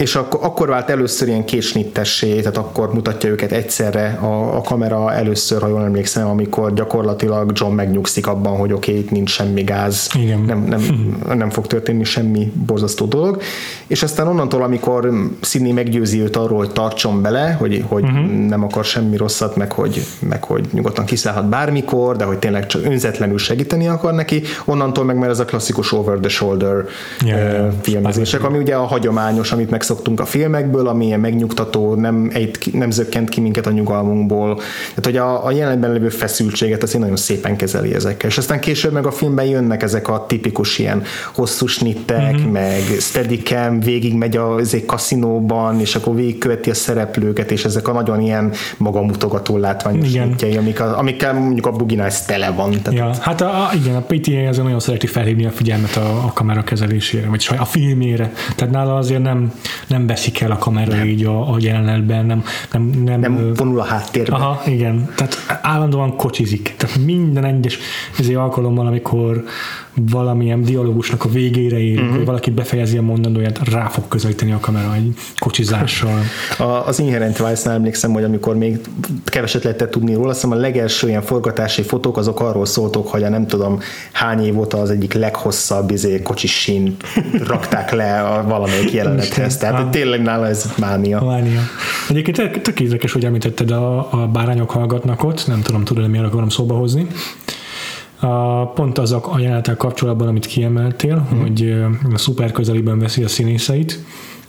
és akkor, akkor vált először ilyen késnittessé, tehát akkor mutatja őket egyszerre a, a kamera először, ha jól emlékszem, amikor gyakorlatilag John megnyugszik abban, hogy oké, okay, itt nincs semmi gáz, Igen. Nem, nem, nem fog történni semmi borzasztó dolog, és aztán onnantól, amikor Sidney meggyőzi őt arról, hogy tartson bele, hogy, hogy uh-huh. nem akar semmi rosszat, meg hogy, meg hogy nyugodtan kiszállhat bármikor, de hogy tényleg csak önzetlenül segíteni akar neki, onnantól meg már ez a klasszikus over the shoulder yeah, uh, filmezések, ami ugye a hagyományos, amit meg megszoktunk a filmekből, ami ilyen megnyugtató, nem, egy, nem zökkent ki minket a nyugalmunkból. Tehát, hogy a, a jelenetben lévő feszültséget azért nagyon szépen kezeli ezekkel. És aztán később meg a filmben jönnek ezek a tipikus ilyen hosszú snittek, mm-hmm. meg steadicam, végig megy a egy kaszinóban, és akkor végigköveti a szereplőket, és ezek a nagyon ilyen magamutogató látványos snittjei, amik a, amikkel mondjuk a Boogie tele van. Tehát ja, hát a, a, igen, a PTA azért nagyon szereti felhívni a figyelmet a, a kamera kezelésére, vagy a filmére. Tehát nála azért nem, nem veszik el a kamera nem. így a, a jelenetben, nem, nem, nem, nem vonul a háttérbe. Aha, igen. Tehát állandóan kocsizik. Tehát minden egyes ezért alkalommal, amikor valamilyen dialógusnak a végére ér, uh-huh. hogy valaki befejezi a mondandóját, rá fog közelíteni a kamera egy kocsizással. A, az Inherent Vice-nál emlékszem, hogy amikor még keveset lehetett tudni róla, azt a legelső ilyen forgatási fotók azok arról szóltok, hogy a nem tudom hány év óta az egyik leghosszabb izé, kocsis sín rakták le a valamelyik jelenethez. Tehát ah. tényleg nála ez mánia. Mánia. Egyébként tök érdekes, hogy említetted a, a bárányok hallgatnak ott, nem tudom, tudod, miért akarom szóba hozni. A, pont azok a jelenetek kapcsolatban, amit kiemeltél, mm. hogy a szuper közelében veszi a színészeit.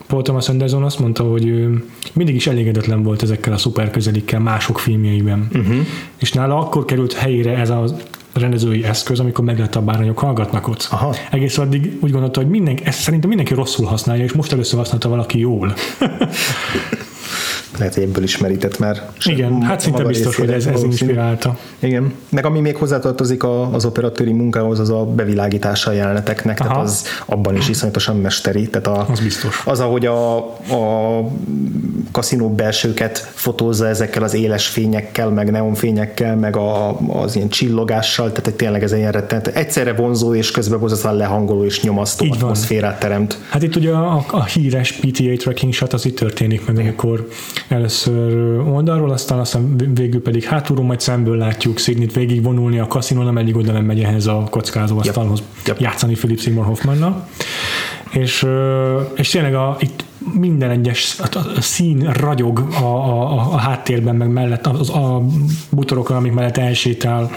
Paul Thomas Anderson azt mondta, hogy ő mindig is elégedetlen volt ezekkel a szuper közelikkel mások filmjeiben. Uh-huh. És nála akkor került helyére ez a rendezői eszköz, amikor meglett a bárányok hallgatnak ott. Aha. Egész addig úgy gondolta, hogy mindenki, ezt szerintem mindenki rosszul használja, és most először használta valaki jól. lehet, hogy ebből is merített már. Igen, hát szinte biztos, hogy ez, ez inspirálta. Igen, meg ami még hozzátartozik az operatőri munkához, az a bevilágítása a jeleneteknek, Aha. tehát az abban is iszonyatosan mesteri. Tehát a, az biztos. Az, ahogy a, a kaszinó belsőket fotózza ezekkel az éles fényekkel, meg neonfényekkel, meg a, az ilyen csillogással, tehát tényleg ez ilyen rettenet. Egyszerre vonzó és közben borzasztóan lehangoló és nyomasztó Így atmoszférát teremt. Hát itt ugye a, a híres PTA tracking shot az itt történik meg, amikor először oldalról, aztán aztán végül pedig hátulról majd szemből látjuk Szignit végig vonulni a kaszinón, ameddig oda nem megy ehhez a kockázó asztalhoz yep. Yep. játszani Philip Seymour Hoffmannal. És, és tényleg a, itt minden egyes a, a szín ragyog a, a, a háttérben, meg mellett az, a butorokon, amik mellett elsétál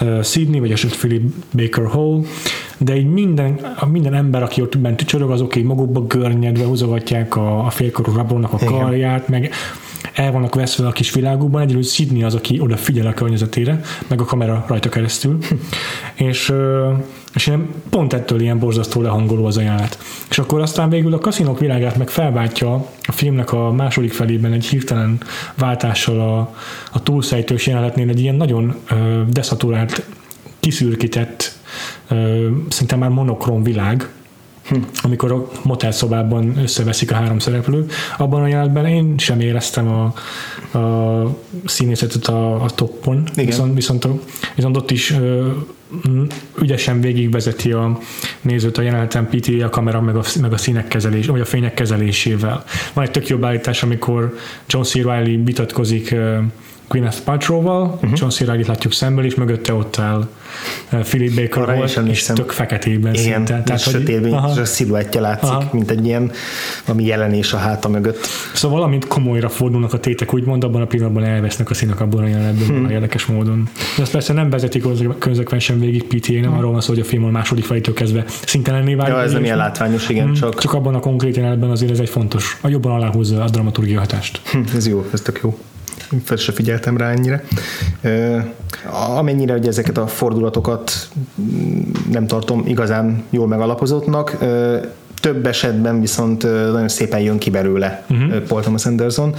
uh, Sydney, vagy esetleg Philip Baker Hall, de így minden, minden ember, aki ott bent csörög, azok így magukba görnyedve húzogatják a, a félkorú rablónak a karját, meg el vannak veszve a kis világukban, egyedül Sydney az, aki oda figyel a környezetére, meg a kamera rajta keresztül, és, és ilyen, pont ettől ilyen borzasztó lehangoló az ajánlat. És akkor aztán végül a kaszinók világát meg felváltja a filmnek a második felében egy hirtelen váltással a, a túlszejtős jelenetnél egy ilyen nagyon deszaturált, kiszürkített, szinte már monokrom világ, hm. amikor a motel szobában összeveszik a három szereplő. Abban a jelenetben én sem éreztem a, a színészetet a, a toppon, Igen. Viszont, viszont, viszont ott is ö, ügyesen végigvezeti a nézőt a jeleneten PT a kamera meg a, meg a színek kezelés, vagy a fények kezelésével. Van egy tök jobb állítás, amikor John C. Reilly vitatkozik Gwyneth Paltrow-val, uh-huh. John C. Reilly látjuk szemből, és mögötte ott áll uh, Philip Baker Arra volt, és tök feketében Igen, szinte. Tehát, hogy, sötétben, és a sziluettje látszik, aha. mint egy ilyen valami jelenés a háta mögött. Szóval valamint komolyra fordulnak a tétek, úgymond abban a pillanatban elvesznek a színek abban a jelenetben, hmm. érdekes módon. De ezt persze nem vezetik konzekvensen végig PTA, nem hmm. arról van szó, hogy a film a második felitől kezdve színtelenné válik. Ja, ez nem ilyen látványos, igen, hmm. csak... Csak abban a konkrét jelenetben azért ez egy fontos, a jobban aláhúzza a dramaturgia hatást. Hm, ez jó, ez tök jó fel se figyeltem rá ennyire. Amennyire hogy ezeket a fordulatokat nem tartom igazán jól megalapozottnak, több esetben viszont nagyon szépen jön ki belőle uh-huh. Paul Thomas Anderson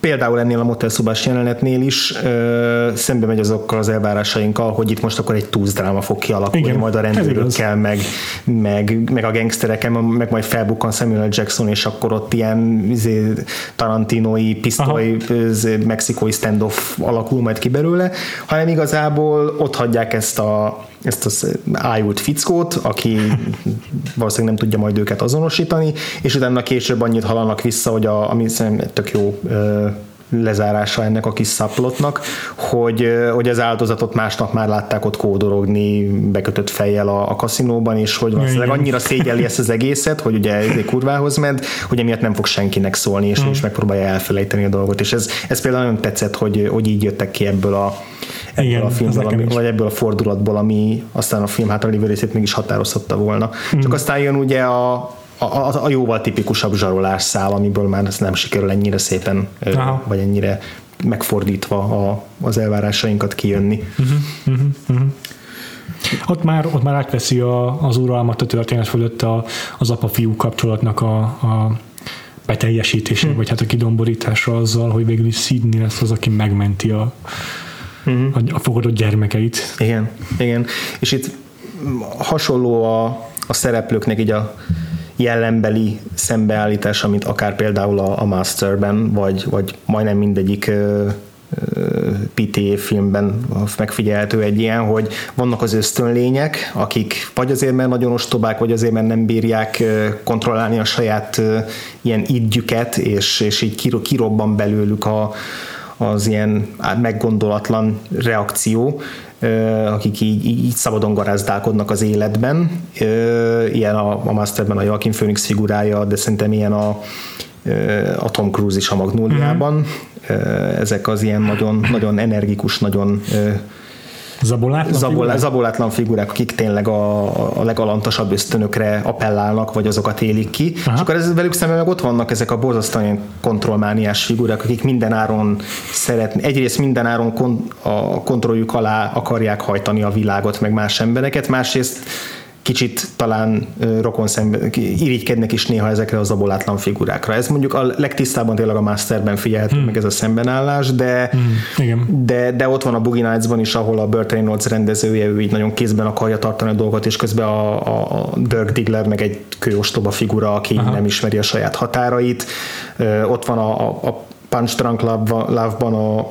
például ennél a motelszobás jelenetnél is ö, szembe megy azokkal az elvárásainkkal, hogy itt most akkor egy túzdráma fog kialakulni, Igen, majd a rendőrökkel, meg, meg, meg a gangstereken, meg majd felbukkan Samuel Jackson, és akkor ott ilyen izé, tarantinoi, pisztoly, mexikói standoff alakul majd ki belőle, hanem igazából ott hagyják ezt a ezt az ájult fickót, aki valószínűleg nem tudja majd őket azonosítani, és utána később annyit hallanak vissza, hogy a, ami szerintem tök jó lezárása ennek a kis szaplotnak, hogy, hogy az áldozatot másnap már látták ott kódorogni bekötött fejjel a, a kaszinóban, és hogy valószínűleg annyira szégyeli ezt az egészet, hogy ugye ez egy kurvához ment, hogy emiatt nem fog senkinek szólni, és, mm. és megpróbálja elfelejteni a dolgot. És ez, ez például nagyon tetszett, hogy, hogy így jöttek ki ebből a, ebből Igen, a filmből, ami, vagy ebből a fordulatból, ami aztán a film hátra lévő részét mégis határozhatta volna. Mm. Csak aztán jön ugye a, a, a, a jóval tipikusabb zsarolás szál, amiből már ez nem sikerül ennyire szépen, Aha. vagy ennyire megfordítva a, az elvárásainkat kijönni. Uh-huh, uh-huh, uh-huh. Ott már, ott már átveszi a, az uralmat a történet fölött a, az apa-fiú kapcsolatnak a, a beteljesítése, hmm. vagy hát a kidomborítása azzal, hogy végül is Sidney lesz az, aki megmenti a, uh-huh. a, a fogadott gyermekeit. Igen, igen. És itt hasonló a, a szereplőknek így a jellembeli szembeállítás, mint akár például a, a Masterben, vagy, vagy majdnem mindegyik PTA filmben megfigyelhető egy ilyen, hogy vannak az ösztönlények, akik vagy azért, mert nagyon ostobák, vagy azért, mert nem bírják kontrollálni a saját ilyen idjüket, és, és így kirobban belőlük a, az ilyen meggondolatlan reakció, akik így, így szabadon garázdálkodnak az életben. Ilyen a, a Masterben a Joaquin Phoenix figurája, de szerintem ilyen a, a Tom Cruise is a Magnóliában. Mm-hmm. Ezek az ilyen nagyon, nagyon energikus, nagyon Zabolátlan, Zabol, zabolátlan figurák, akik tényleg a, a legalantasabb ösztönökre appellálnak, vagy azokat élik ki. Aha. És akkor ez, velük szemben meg ott vannak ezek a borzasztóan kontrollmániás figurák, akik minden áron szeretni, egyrészt minden áron kon, a kontrolljuk alá akarják hajtani a világot, meg más embereket, másrészt kicsit talán rokon szembe, irigykednek is néha ezekre az abolátlan figurákra. Ez mondjuk a legtisztában tényleg a Masterben figyelhető hmm. meg ez a szembenállás, de, hmm. Igen. de, de ott van a Boogie Nights-ban is, ahol a Burt Reynolds rendezője, ő így nagyon kézben akarja tartani a dolgot, és közben a, a Dirk Diggler meg egy kőostoba figura, aki Aha. nem ismeri a saját határait. Ott van a, a Punch Drunk Love-ban a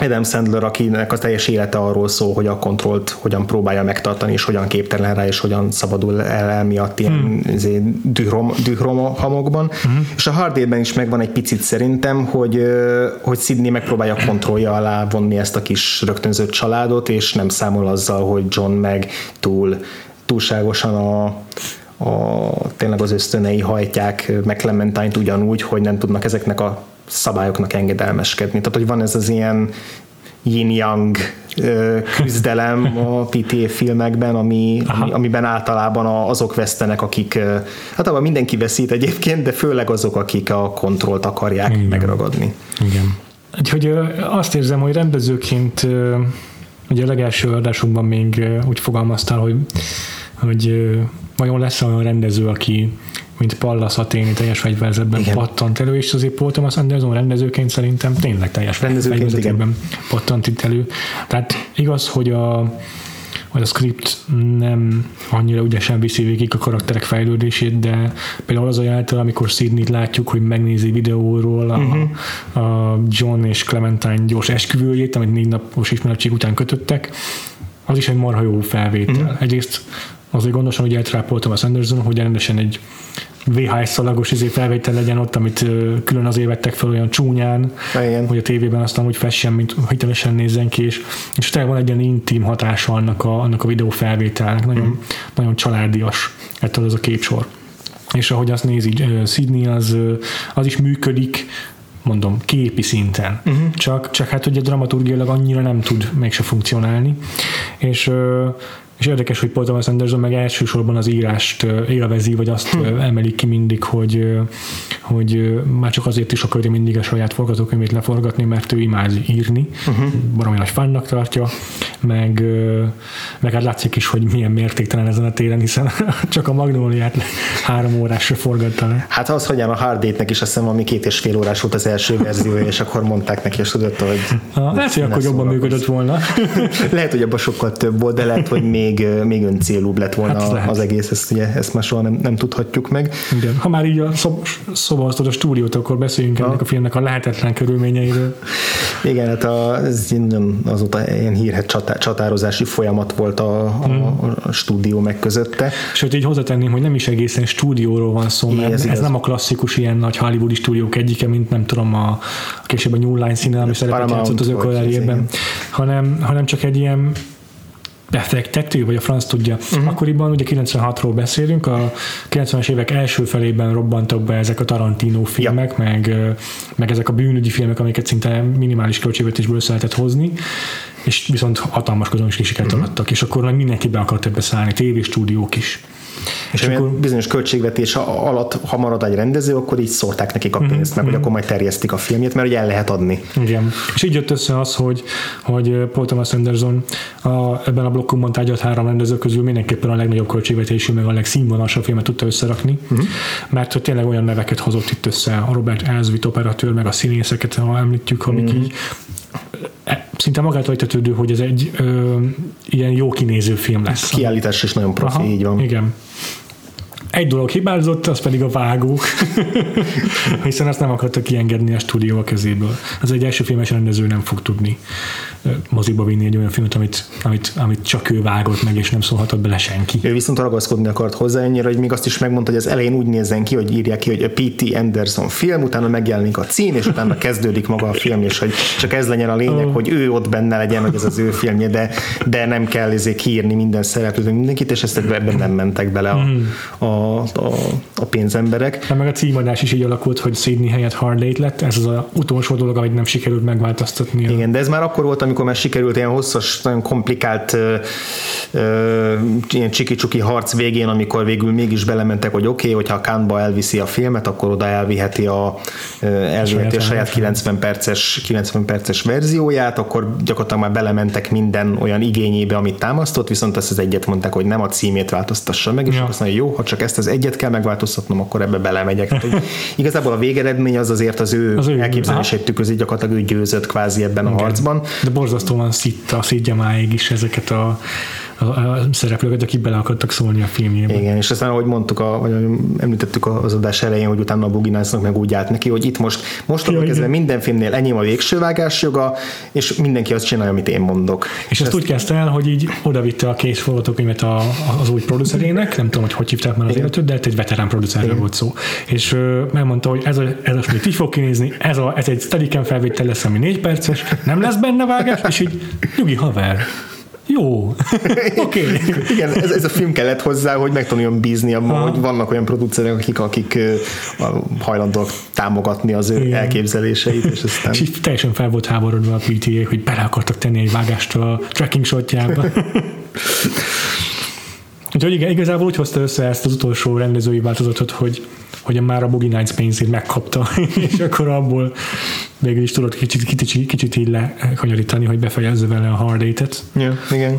Adam Sandler, akinek a teljes élete arról szól, hogy a kontrollt hogyan próbálja megtartani, és hogyan képtelen rá, és hogyan szabadul el emiatt ilyen hmm. Izé dührom, dühromhamokban. Hmm. És a Hard is megvan egy picit szerintem, hogy, hogy Sidney megpróbálja kontrollja alá vonni ezt a kis rögtönzött családot, és nem számol azzal, hogy John meg túl túlságosan a, a, tényleg az ösztönei hajtják meg Clementine-t ugyanúgy, hogy nem tudnak ezeknek a szabályoknak engedelmeskedni. Tehát, hogy van ez az ilyen yin-yang küzdelem a PTA filmekben, ami, ami, amiben általában azok vesztenek, akik, hát abban mindenki veszít egyébként, de főleg azok, akik a kontrollt akarják Igen. megragadni. Igen. Úgyhogy azt érzem, hogy rendezőként ugye a legelső adásunkban még úgy fogalmaztál, hogy, hogy vajon lesz olyan rendező, aki mint Pallas Athéni teljes fegyverzetben igen. pattant elő, és azért Paul Thomas Anderson rendezőként szerintem tényleg teljes rendezőként pattant itt elő. Tehát igaz, hogy a, vagy a script nem annyira ügyesen viszi végig a karakterek fejlődését, de például az a játel, amikor Sidney-t látjuk, hogy megnézi videóról a, uh-huh. a John és Clementine gyors esküvőjét, amit négy napos ismeretség után kötöttek, az is egy marha jó felvétel. Uh-huh. Egyrészt azért gondosan, hogy eltrápoltam a Sanderson, hogy rendesen egy VHS szalagos izé felvétel legyen ott, amit külön azért vettek fel olyan csúnyán, Igen. hogy a tévében aztán úgy fessen, mint hitelesen nézzen ki, és, és tényleg van egy ilyen intim hatása annak a, annak a videó felvételnek, nagyon, mm. nagyon családias ettől az a képsor. És ahogy azt nézi Sydney, az, az is működik, mondom, képi szinten. Uh-huh. Csak, csak hát ugye dramaturgiailag annyira nem tud mégse funkcionálni. És és érdekes, hogy Paul Thomas Anderson meg elsősorban az írást élvezi, vagy azt hm. emelik ki mindig, hogy, hogy már csak azért is akarja mindig a saját forgatókönyvét leforgatni, mert ő imád írni, uh-huh. baromi nagy fannak tartja, meg, meg hát látszik is, hogy milyen mértéktelen ezen a téren, hiszen csak a Magnóliát három órásra forgatta le. Hát az, hogy a Hard Date-nek is azt hiszem, ami két és fél órás volt az első verziója, és akkor mondták neki, és tudott, hogy... lehet, hogy akkor jobban működött volna. lehet, hogy abban sokkal több volt, de lehet, hogy még még, még öncélúbb lett volna hát az egész, ezt, ugye, ezt már soha nem, nem tudhatjuk meg. Igen. Ha már így a szob, szobasztod a stúdiót, akkor beszéljünk ennek a filmnek a lehetetlen körülményeiről. Igen, hát a, ez azóta ilyen hírhet csatá, csatározási folyamat volt a, hmm. a stúdió meg közötte. Sőt, így hozzátenném, hogy nem is egészen stúdióról van szó, mert ez, ez nem a klasszikus ilyen nagy hollywoodi stúdiók egyike, mint nem tudom a, a később a New Line színen, ami szerepet játszott az ökolerjében, hanem, hanem csak egy ilyen befektető, vagy a franc tudja. Uh-huh. Akkoriban ugye 96-ról beszélünk, a 90-es évek első felében robbantak be ezek a Tarantino filmek, ja. meg, meg ezek a bűnügyi filmek, amiket szinte minimális költségvetésből össze lehetett hozni, és viszont hatalmas közönségi sikert uh-huh. adtak, és akkor mindenki be akart ebbe szállni, tévéstúdiók is. És, akkor bizonyos költségvetés alatt, ha marad egy rendező, akkor így szórták nekik a pénzt, mm-hmm. meg hogy mhm. akkor majd terjesztik a filmjét, mert ugye el lehet adni. Igen. És így jött össze az, hogy, hogy Paul Thomas Anderson a, ebben a blokkunkban tárgyalt három rendező közül mindenképpen a legnagyobb költségvetésű, meg a legszínvonalasabb filmet tudta összerakni, mm-hmm. mert hogy tényleg olyan neveket hozott itt össze, a Robert Elswit operatőr, meg a színészeket, ha említjük, amik mm-hmm. így szinte magától értetődő, hogy ez egy ö, ilyen jó kinéző film lesz. Kiállítás is nagyon profi, Aha, így van. Igen. Egy dolog hibázott, az pedig a vágók, hiszen azt nem akartak kiengedni a stúdió a kezéből. Az egy első filmes rendező nem fog tudni moziba vinni egy olyan filmet, amit, amit, amit csak ő vágott meg, és nem szólhatott bele senki. Ő viszont ragaszkodni akart hozzá ennyire, hogy még azt is megmondta, hogy az elején úgy nézzen ki, hogy írják ki, hogy a P.T. Anderson film, utána megjelenik a cím, és utána kezdődik maga a film, és hogy csak ez legyen a lényeg, oh. hogy ő ott benne legyen, hogy ez az ő filmje, de, de nem kell ezért kiírni minden szereplőt, mindenkit, és ezt ebben nem mentek bele a, mm. a, a, a pénzemberek. De meg a címadás is így alakult, hogy Sydney helyett Hard lett, ez az az utolsó dolog, amit nem sikerült megváltoztatni. Igen, de ez már akkor volt, amikor már sikerült ilyen hosszas, nagyon komplikált ö, ilyen csiki-csuki harc végén, amikor végül mégis belementek, hogy oké, okay, hogyha Kánba elviszi a filmet, akkor oda elviheti a, elviheti a saját 90 perces, 90 perces verzióját, akkor gyakorlatilag már belementek minden olyan igényébe, amit támasztott, viszont ezt az egyet mondták, hogy nem a címét változtassa meg, és ja. azt mondja, jó, ha csak ezt az egyet kell megváltoztatnom, akkor ebbe belemegyek. Tehát, igazából a végeredmény az azért az ő, az ő elképzelését tükrözi, gyakorlatilag ő győzött kvázi ebben Igen. a harcban. De borzasztóan szitta, szidja máig is ezeket a a, a szereplőket, akik bele akartak szólni a filmjébe. Igen, és aztán, ahogy mondtuk, a, vagy említettük az adás elején, hogy utána a Buginásznak meg úgy állt neki, hogy itt most most ja, kezdve minden filmnél enyém a végső vágás joga, és mindenki azt csinálja, amit én mondok. És, és ezt, ezt úgy kezdte el, hogy így odavitte a kész forgatókönyvet a, az új producerének, nem tudom, hogy hogy hívták már az életőt, de egy veterán producerről volt szó. És ö, megmondta, hogy ez a, ez a így fog kinézni, ez, a, ez egy Steadicam felvétel lesz, ami négy perces, nem lesz benne vágás, és így nyugi haver, jó. Oké. Okay. Igen, ez, ez, a film kellett hozzá, hogy meg tudjon bízni abban, ha. hogy vannak olyan producerek, akik, akik hajlandóak támogatni az ő igen. elképzeléseit. És, aztán... és teljesen fel volt háborodva a PTA, hogy bele akartak tenni egy vágást a tracking shotjába. Úgyhogy igen, igazából úgy hozta össze ezt az utolsó rendezői változatot, hogy, hogy már a Boogie Nights pénzét megkapta, és akkor abból végül is tudod kicsit, kicsit, kicsit így lekanyarítani, hogy befejezze vele a Hard Eight-et. Ja, igen.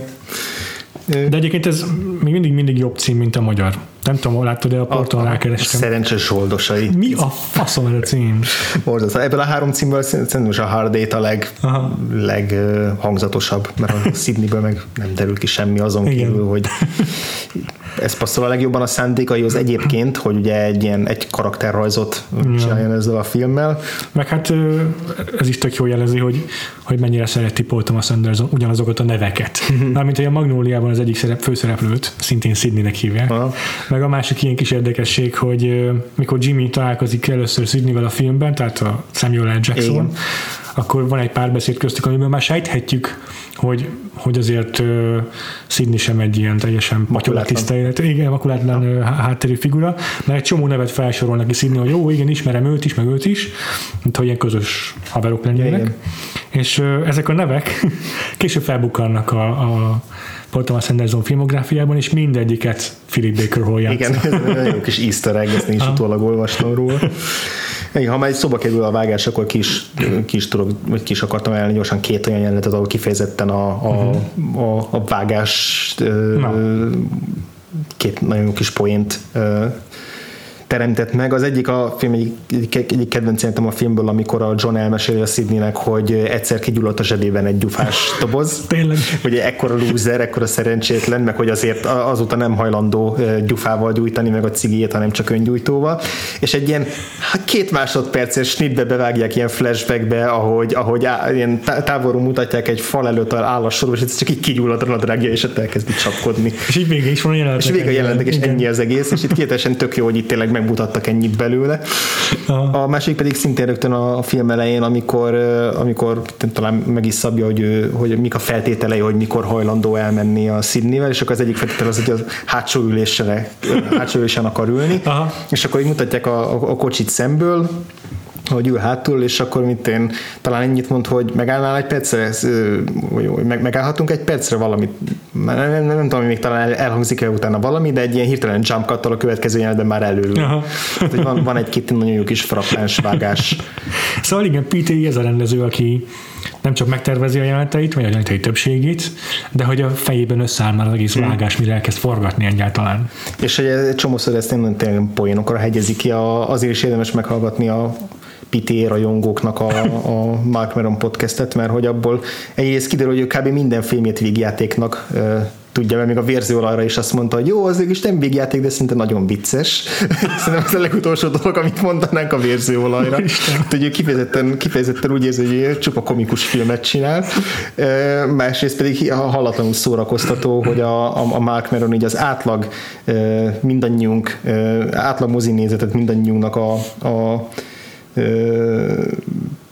De egyébként ez még mindig, mindig jobb cím, mint a magyar. Nem tudom, láttad de a porton rákerestem. Szerencsés zsoldosai. Mi a faszom ez a cím? Borzasztó. Ebből a három címből szerintem a Hard Eight a leg, leghangzatosabb, mert a Sydneyből meg nem derül ki semmi azon Igen. kívül, hogy ez passzol a legjobban a szándékaihoz egyébként, hogy ugye egy ilyen egy karakterrajzot csináljon ezzel a filmmel. Meg hát ez is tök jó jelezi, hogy, hogy mennyire szereti Paul Thomas Anderson ugyanazokat a neveket. Mármint, hogy a Magnóliában az egyik szerep, főszereplőt szintén Sydneynek hívják. Aha. Meg a másik ilyen kis érdekesség, hogy mikor Jimmy találkozik először Sydneyvel a filmben, tehát a Samuel L. Jackson, Igen. akkor van egy párbeszéd köztük, amiben már sejthetjük, hogy, hogy azért uh, Sidney sem egy ilyen teljesen makulátlan, igen, makulátlan uh, hátterű figura, mert egy csomó nevet felsorol neki Sidney, hogy jó, igen, ismerem őt is, meg őt is, mint hogy ilyen közös haverok lennének. És uh, ezek a nevek később felbukkannak a, a Paul Thomas Anderson filmográfiában, és mindegyiket Philip Baker Hall játsza. Igen, ez egy jó kis easter egg, ezt én is utólag olvastam róla. Igen, ha már egy szoba kerül a vágás, akkor kis, kis tudok, vagy kis akartam elni gyorsan két olyan jelenetet, ahol kifejezetten a, a, uh-huh. a, a vágás Na. két nagyon kis poént teremtett meg. Az egyik a film egyik, egyik kedvenc jelentem a filmből, amikor a John elmeséli a Sidneynek, hogy egyszer kigyulladt a zsebében egy gyufás doboz. Tényleg. Hogy ekkora loser, ekkora szerencsétlen, meg hogy azért azóta nem hajlandó gyufával gyújtani meg a cigijét, hanem csak öngyújtóval. És egy ilyen hát két másodperces snitbe bevágják ilyen flashbackbe, ahogy, ahogy á, ilyen távolról mutatják egy fal előtt áll a sorba, és ez csak így kigyullad a nadrágja, és ott elkezdi csapkodni. És így vége is van a jelenetek. És vége a jelenetek, és ennyi az egész, és itt kétesen tök jó, hogy itt tényleg megmutattak ennyit belőle. Aha. A másik pedig szintén rögtön a film elején, amikor, amikor talán meg is szabja, hogy, ő, hogy mik a feltételei, hogy mikor hajlandó elmenni a Sydneyvel, és akkor az egyik feltétel az, hogy a hátsó ülésre, hátsó ülésen akar ülni, Aha. és akkor így mutatják a, a, a kocsit szemből, hogy ül hátul, és akkor mit én talán ennyit mond, hogy megállnál egy percre, vagy meg, megállhatunk egy percre valamit, nem, nem, nem, nem tudom, még talán elhangzik-e utána valami, de egy ilyen hirtelen jump cut a következő jelenetben már előül. Hát, hogy van, van egy-két nagyon jó kis frappáns vágás. Szóval igen, P.T. ez a rendező, aki nem csak megtervezi a jeleneteit, vagy a jelenetei többségét, de hogy a fejében összeáll már az egész hmm. vágás, mire elkezd forgatni egyáltalán. És hogy egy csomószor ezt nem tényleg poénokra hegyezik ki, a, azért is érdemes meghallgatni a PTA rajongóknak a, a Mark Meron podcastet, mert hogy abból egyrészt kiderül, hogy kb. minden filmjét végjátéknak tudja, mert még a vérzőolajra is azt mondta, hogy jó, az is nem végjáték, de szinte nagyon vicces. Szerintem ez a legutolsó dolog, amit mondanánk a vérzőolajra. hogy ő kifejezetten, kifejezetten úgy érzi, hogy csupa komikus filmet csinál. Másrészt pedig hallatlanul szórakoztató, hogy a, a, a Mark Meron így az átlag mindannyiunk, átlag mozinézetet mindannyiunknak a, a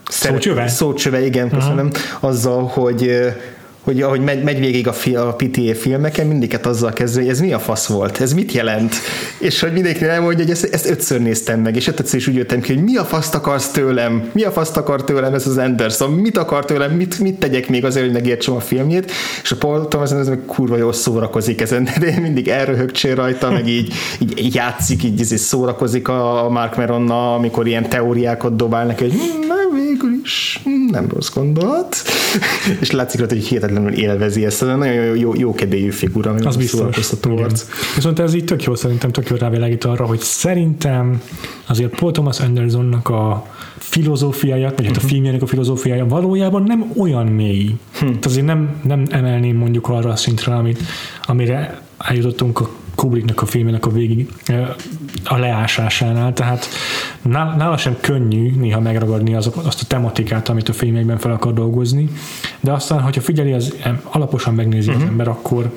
Szócsöve? Szócsöve, igen, köszönöm. Aha. Azzal, hogy hogy ahogy megy, megy végig a, fi, a PTA filmeken, mindiket azzal kezdve, hogy ez mi a fasz volt, ez mit jelent, és hogy mindenki elmondja, hogy ezt, ezt ötször néztem meg, és ötször is úgy jöttem ki, hogy mi a faszt akarsz tőlem, mi a faszt akar tőlem ez az Anderson, mit akar tőlem, mit, mit tegyek még azért, hogy megértsem a filmjét, és a Paul Thomas ez meg kurva jól szórakozik ezen, de én mindig elröhögcsél rajta, meg így, így játszik, így, így szórakozik a Mark Meronna, amikor ilyen teóriákat dobál neki, hogy nem, végül is hm, nem rossz gondolat, és látszik rajta, hogy hihetetlen hihetetlenül élvezi ezt, ez nagyon jó, jó, jó kedélyű figura, az biztos. Arc. Viszont ez így tök jó, szerintem tök jó rávilágít arra, hogy szerintem azért Paul Thomas Andersonnak a filozófiája, vagy uh-huh. a mhm. filmjének a filozófiája valójában nem olyan mély. Hm. Tehát azért nem, nem emelném mondjuk arra a szintre, amit, amire eljutottunk a Kubricknak a filmének a végig a leásásánál, tehát nála sem könnyű néha megragadni azok, azt a tematikát, amit a filmekben fel akar dolgozni, de aztán, hogyha figyeli, az alaposan megnézi uh-huh. az mhm. ember, akkor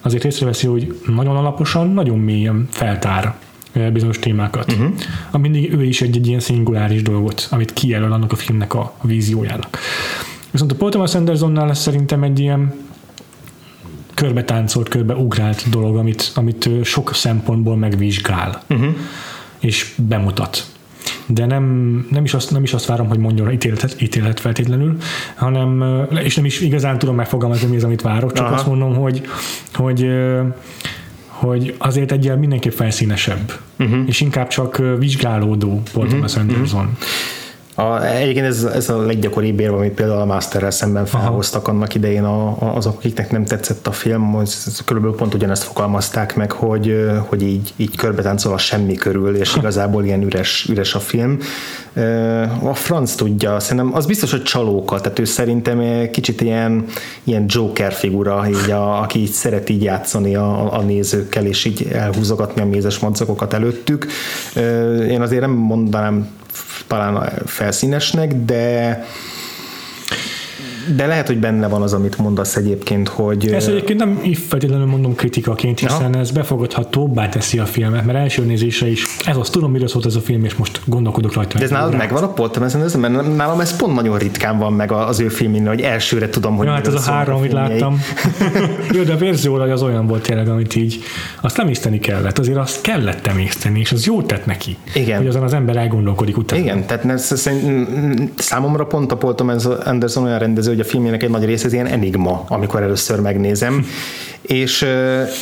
azért észreveszi, hogy nagyon alaposan, nagyon mélyen feltár bizonyos témákat. Uh-huh. Ami mindig ő is egy, egy ilyen szinguláris dolgot, amit kijelöl annak a filmnek a víziójának. Viszont a Paul Thomas Andersonnál szerintem egy ilyen körbe táncolt, körbe ugrált dolog, amit, amit sok szempontból megvizsgál, uh-huh. és bemutat. De nem, nem, is azt, nem is azt várom, hogy mondjon ítéletet, ítélet feltétlenül, hanem, és nem is igazán tudom megfogalmazni, mi az, amit várok, csak Aha. azt mondom, hogy, hogy hogy azért egy ilyen mindenképp felszínesebb, uh-huh. és inkább csak vizsgálódó Paul uh-huh. Thomas Anderson. Uh-huh. A, egyébként ez, ez a leggyakoribb érve, amit például a Masterrel szemben felhoztak annak idején a, a, azok, akiknek nem tetszett a film, hogy körülbelül pont ugyanezt fogalmazták meg, hogy, hogy így, így körbetáncol a semmi körül, és igazából ilyen üres, üres a film. A franc tudja, szerintem az biztos, hogy csalóka, tehát ő szerintem kicsit ilyen, ilyen Joker figura, így a, aki így szeret így játszani a, a nézőkkel, és így elhúzogatni a mézes madzagokat előttük. Én azért nem mondanám talán felszínesnek, de de lehet, hogy benne van az, amit mondasz egyébként, hogy... Ezt egyébként nem feltétlenül mondom kritikaként, hiszen ja. ez befogadhatóbbá teszi a filmet, mert első nézésre is ez az, tudom, miről szólt ez a film, és most gondolkodok rajta. De ez nálad megvan a Paul Thomas mert nálam ez pont nagyon ritkán van meg az ő filmén, hogy elsőre tudom, hogy ja, hát ez a három, amit láttam. Jó, de a verzióra az olyan volt tényleg, amit így azt nem iszteni kellett, azért azt kellett emészteni, és az jót tett neki. Igen. Hogy azon az ember elgondolkodik utána. Igen, tehát ez, számomra pont a Paul Thomas Anderson olyan rendező, hogy a filmjének egy nagy része ez ilyen enigma, amikor először megnézem, és,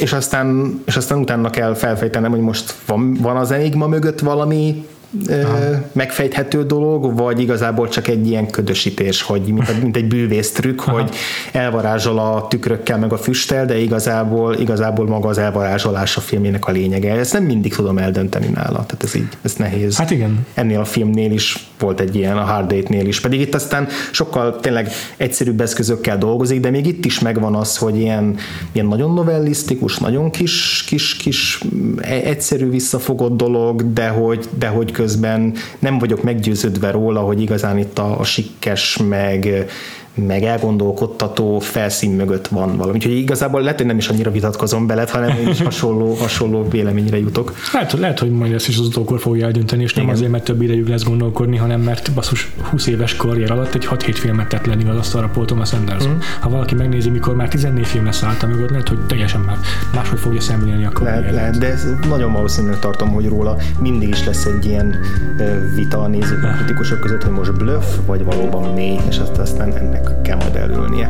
és, aztán, és aztán utána kell felfejtenem, hogy most van, van az enigma mögött valami Aha. megfejthető dolog, vagy igazából csak egy ilyen ködösítés, hogy mint, mint egy bűvész trükk, Aha. hogy elvarázsol a tükrökkel meg a füsttel, de igazából, igazából maga az elvarázsolás a filmjének a lényege. Ezt nem mindig tudom eldönteni nála, tehát ez így, ez nehéz. Hát igen. Ennél a filmnél is volt egy ilyen, a Hard Date-nél is, pedig itt aztán sokkal tényleg egyszerűbb eszközökkel dolgozik, de még itt is megvan az, hogy ilyen, ilyen nagyon novellisztikus, nagyon kis, kis, kis e, egyszerű visszafogott dolog, de hogy, de hogy közben nem vagyok meggyőződve róla, hogy igazán itt a, a sikkes, meg meg elgondolkodtató felszín mögött van valami. Úgyhogy igazából lehet, hogy nem is annyira vitatkozom bele, hanem én is hasonló, hasonló véleményre jutok. Lehet, lehet, hogy majd ezt is az utókor fogja eldönteni, és nem Igen. azért, mert több idejük lesz gondolkodni, hanem mert basszus 20 éves karrier alatt egy 6-7 filmet tett lenni az asztalra Paul Thomas Anderson. Mm. Ha valaki megnézi, mikor már 14 film lesz által mögött, lehet, hogy teljesen már máshogy fogja szemlélni a karriert. Lehet, lehet, de ez nagyon valószínűleg tartom, hogy róla mindig is lesz egy ilyen vita a nézők, kritikusok között, hogy most bluff, vagy valóban mély, és aztán ennek ennek kell majd elülnie.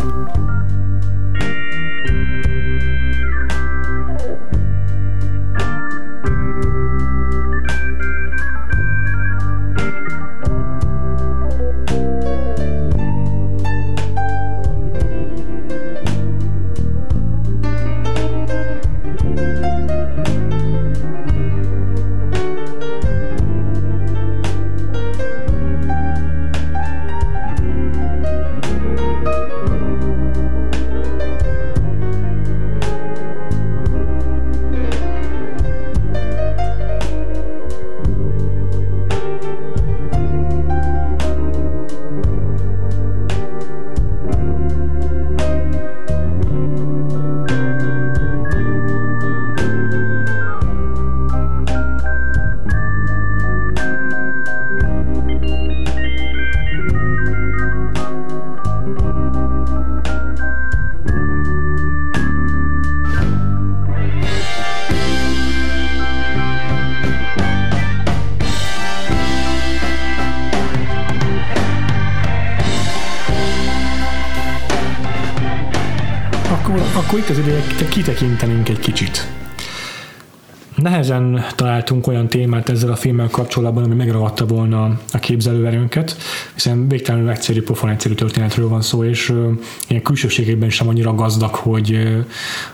Találtunk olyan témát ezzel a filmmel kapcsolatban, ami megragadta volna a képzelőerőnket, hiszen végtelenül egyszerű, pofon egyszerű történetről van szó, és uh, ilyen külsőségében sem annyira gazdag, hogy,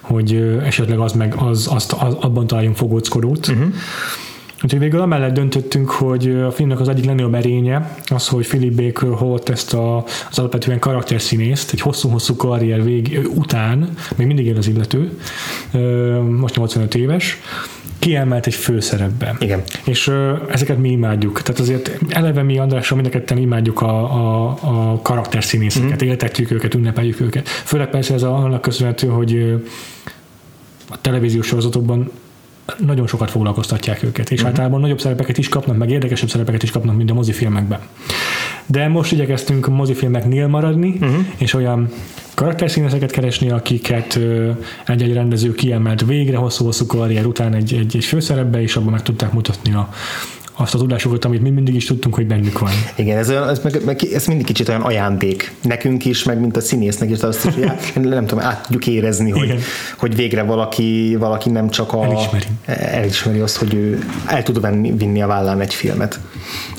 hogy esetleg az meg az, azt, az, abban találjunk fogóckodót. Uh-huh. Úgyhogy végül amellett döntöttünk, hogy a filmnek az egyik legnagyobb erénye az, hogy Philip Baker Holt ezt a, az alapvetően karakterszínészt egy hosszú-hosszú karrier vég után, még mindig él az illető, most 85 éves, kiemelt egy főszerepbe. Igen. És ezeket mi imádjuk. Tehát azért eleve mi Andrással mind imádjuk a, a, a karakterszínészeket, mm-hmm. éltetjük őket, ünnepeljük őket. Főleg persze ez annak köszönhető, hogy a televíziós sorozatokban nagyon sokat foglalkoztatják őket, és uh-huh. általában nagyobb szerepeket is kapnak, meg érdekesebb szerepeket is kapnak, mint a mozifilmekben. De most igyekeztünk a mozifilmeknél maradni, uh-huh. és olyan karakterszínészeket keresni, akiket egy-egy rendező kiemelt végre hosszú-hosszú karrier után egy, egy, egy főszerepbe, és abban meg tudták mutatni a, azt a tudásokat, amit mi mindig is tudtunk, hogy bennük van. Igen, ez, ez, meg, meg, ez mindig kicsit olyan ajándék nekünk is, meg mint a színésznek is, azt is, hogy át, nem tudom, át tudjuk érezni, hogy, hogy végre valaki, valaki nem csak a, elismeri. elismeri azt, hogy ő el tud venni, vinni a vállán egy filmet.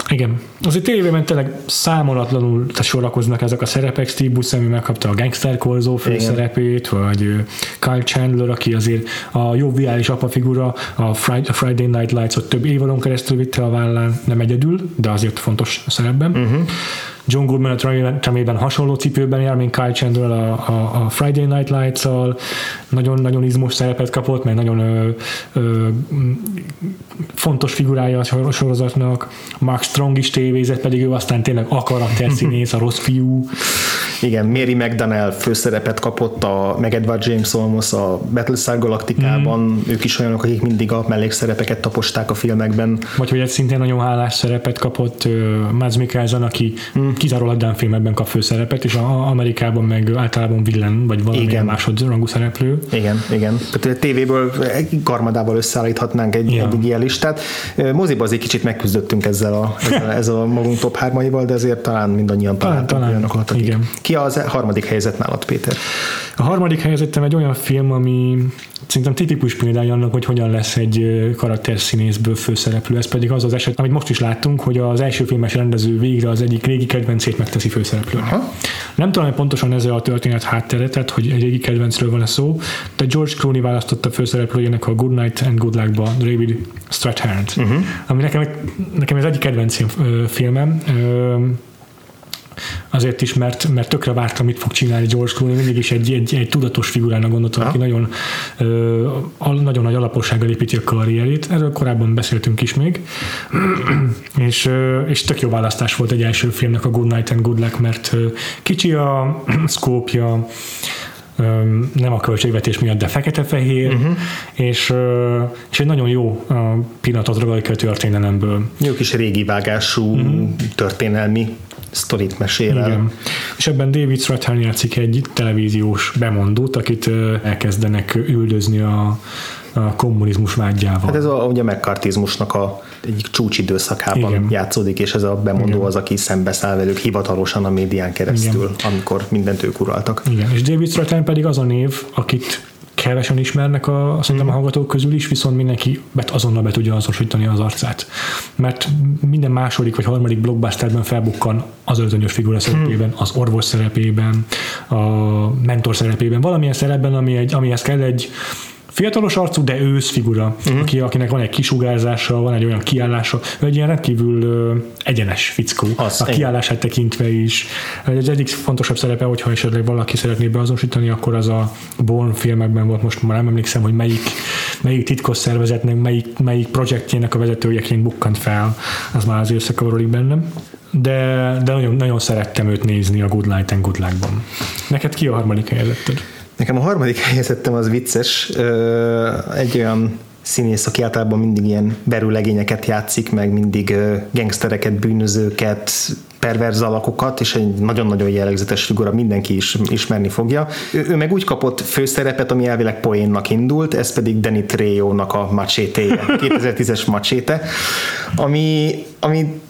Igen. Az itt tévében tényleg számolatlanul sorakoznak ezek a szerepek. Steve Buscemi megkapta a Gangster Korzó főszerepét, vagy Kyle Chandler, aki azért a jó viális apa figura, a Friday Night Lights-ot több évadon keresztül vitte a vállán, nem egyedül, de azért fontos szerepben. Uh-huh. John Goodman a Tramében hasonló cipőben jár, mint Kyle Chandler a, a, a Friday Night Lights-al, nagyon-nagyon izmos szerepet kapott, meg nagyon ö, ö, fontos figurája a sorozatnak. Mark Strong is tévézett, pedig ő aztán tényleg a karakterszínész, a rossz fiú. Igen, Mary McDonnell főszerepet kapott, a, meg Edward James Olmos a Battlestar Galacticában, mm. ők is olyanok, akik mindig a mellékszerepeket taposták a filmekben. Vagy hogy egy szintén nagyon hálás szerepet kapott uh, Mads Mikkelsen, aki mm. Kizárólag Dan filmekben kap főszerepet, és a, Amerikában meg általában villen, vagy valamilyen másodrangú szereplő. Igen, igen. Tehát a tévéből garmadával összeállíthatnánk egy, ja. egy ilyen listát. Moziba azért kicsit megküzdöttünk ezzel a, ezzel, ezzel a magunk top 3 de azért talán mindannyian találtunk talán, olyanokat, akik, igen. Ki az harmadik helyzet nálad, Péter? A harmadik helyzetem egy olyan film, ami szerintem tipikus példája annak, hogy hogyan lesz egy karakterszínészből főszereplő. Ez pedig az az eset, amit most is láttunk, hogy az első filmes rendező végre az egyik régi kedvencét megteszi főszereplőnek. Aha. Nem tudom, hogy pontosan ez a történet háttere, tehát hogy egy régi kedvencről van a szó, de George Clooney választotta főszereplőjének a Good Night and Good Luck-ba David Strathairn, uh-huh. ami nekem, nekem ez egyik kedvenc filmem azért is, mert, mert tökre vártam, mit fog csinálni George Clooney, mindig is egy, egy, egy tudatos figurának gondoltam, aki nagyon, ö, nagyon nagy alapossággal építi a karrierét. Erről korábban beszéltünk is még, és, ö, és tök jó választás volt egy első filmnek a Good Night and Good Luck, mert kicsi a szkópja, nem a költségvetés miatt, de fekete-fehér, uh-huh. és, és egy nagyon jó pillanatot ragadj a történelemből. Jó kis régi vágású uh-huh. történelmi sztorit mesél el. Igen. És ebben David Strathairn játszik egy televíziós bemondót, akit elkezdenek üldözni a, a kommunizmus vágyával. Hát ez a, ugye a megkartizmusnak a egyik csúcsidőszakában Igen. játszódik, és ez a bemondó Igen. az, aki szembeszáll velük hivatalosan a médián keresztül, Igen. amikor mindent ők uraltak. Igen, és David Strathairn pedig az a név, akit kevesen ismernek a, szerintem a hallgatók közül is, viszont mindenki bet azonnal be tudja azonosítani az arcát. Mert minden második vagy harmadik blockbusterben felbukkan az öltönyös figura szerepében, az orvos szerepében, a mentor szerepében, valamilyen szerepben, ami egy, amihez kell egy fiatalos arcú, de ősz figura, uh-huh. aki, akinek van egy kisugárzása, van egy olyan kiállása, egy ilyen rendkívül ö, egyenes fickó, az, a kiállását tekintve is. Egy egyik fontosabb szerepe, hogyha esetleg valaki szeretné beazonosítani, akkor az a Born filmekben volt, most már nem emlékszem, hogy melyik, melyik titkos szervezetnek, melyik, melyik projektjének a vezetőjeként bukkant fel, az már az összekavarodik bennem. De, de nagyon, nagyon szerettem őt nézni a Good Light and Good Luck-ban. Neked ki a harmadik helyezetted? Nekem a harmadik helyezettem az vicces, egy olyan színész, aki általában mindig ilyen berülegényeket játszik, meg mindig gangstereket, bűnözőket, perverz alakokat, és egy nagyon-nagyon jellegzetes figura, mindenki is ismerni fogja. Ő, ő meg úgy kapott főszerepet, ami elvileg poénnak indult, ez pedig Danny Trejo-nak a macsétéje, 2010-es macséte, ami, ami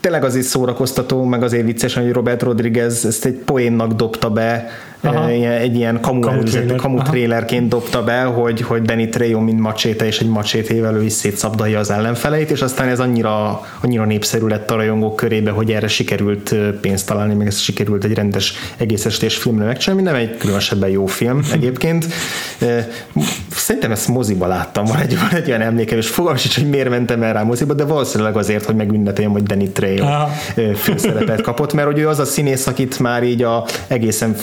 tényleg azért szórakoztató, meg azért vicces, hogy Robert Rodriguez ezt egy poénnak dobta be, Aha. egy ilyen kamu, kamu, előzet, kamu trailerként dobta be, hogy, hogy Danny Trejo mint macséte és egy macsétével ő is szétszabdalja az ellenfeleit, és aztán ez annyira, annyira népszerű lett a rajongók körébe, hogy erre sikerült pénzt találni, meg ez sikerült egy rendes egész estés filmre megcsinálni, nem egy különösebben jó film egyébként. Szerintem ezt moziba láttam, van egy, van egy olyan emlékem, és fogalmam sincs, hogy miért mentem el rá moziba, de valószínűleg azért, hogy megünnepeljem, hogy Danny Trejo főszerepet kapott, mert hogy ő az a színész, akit már így a egészen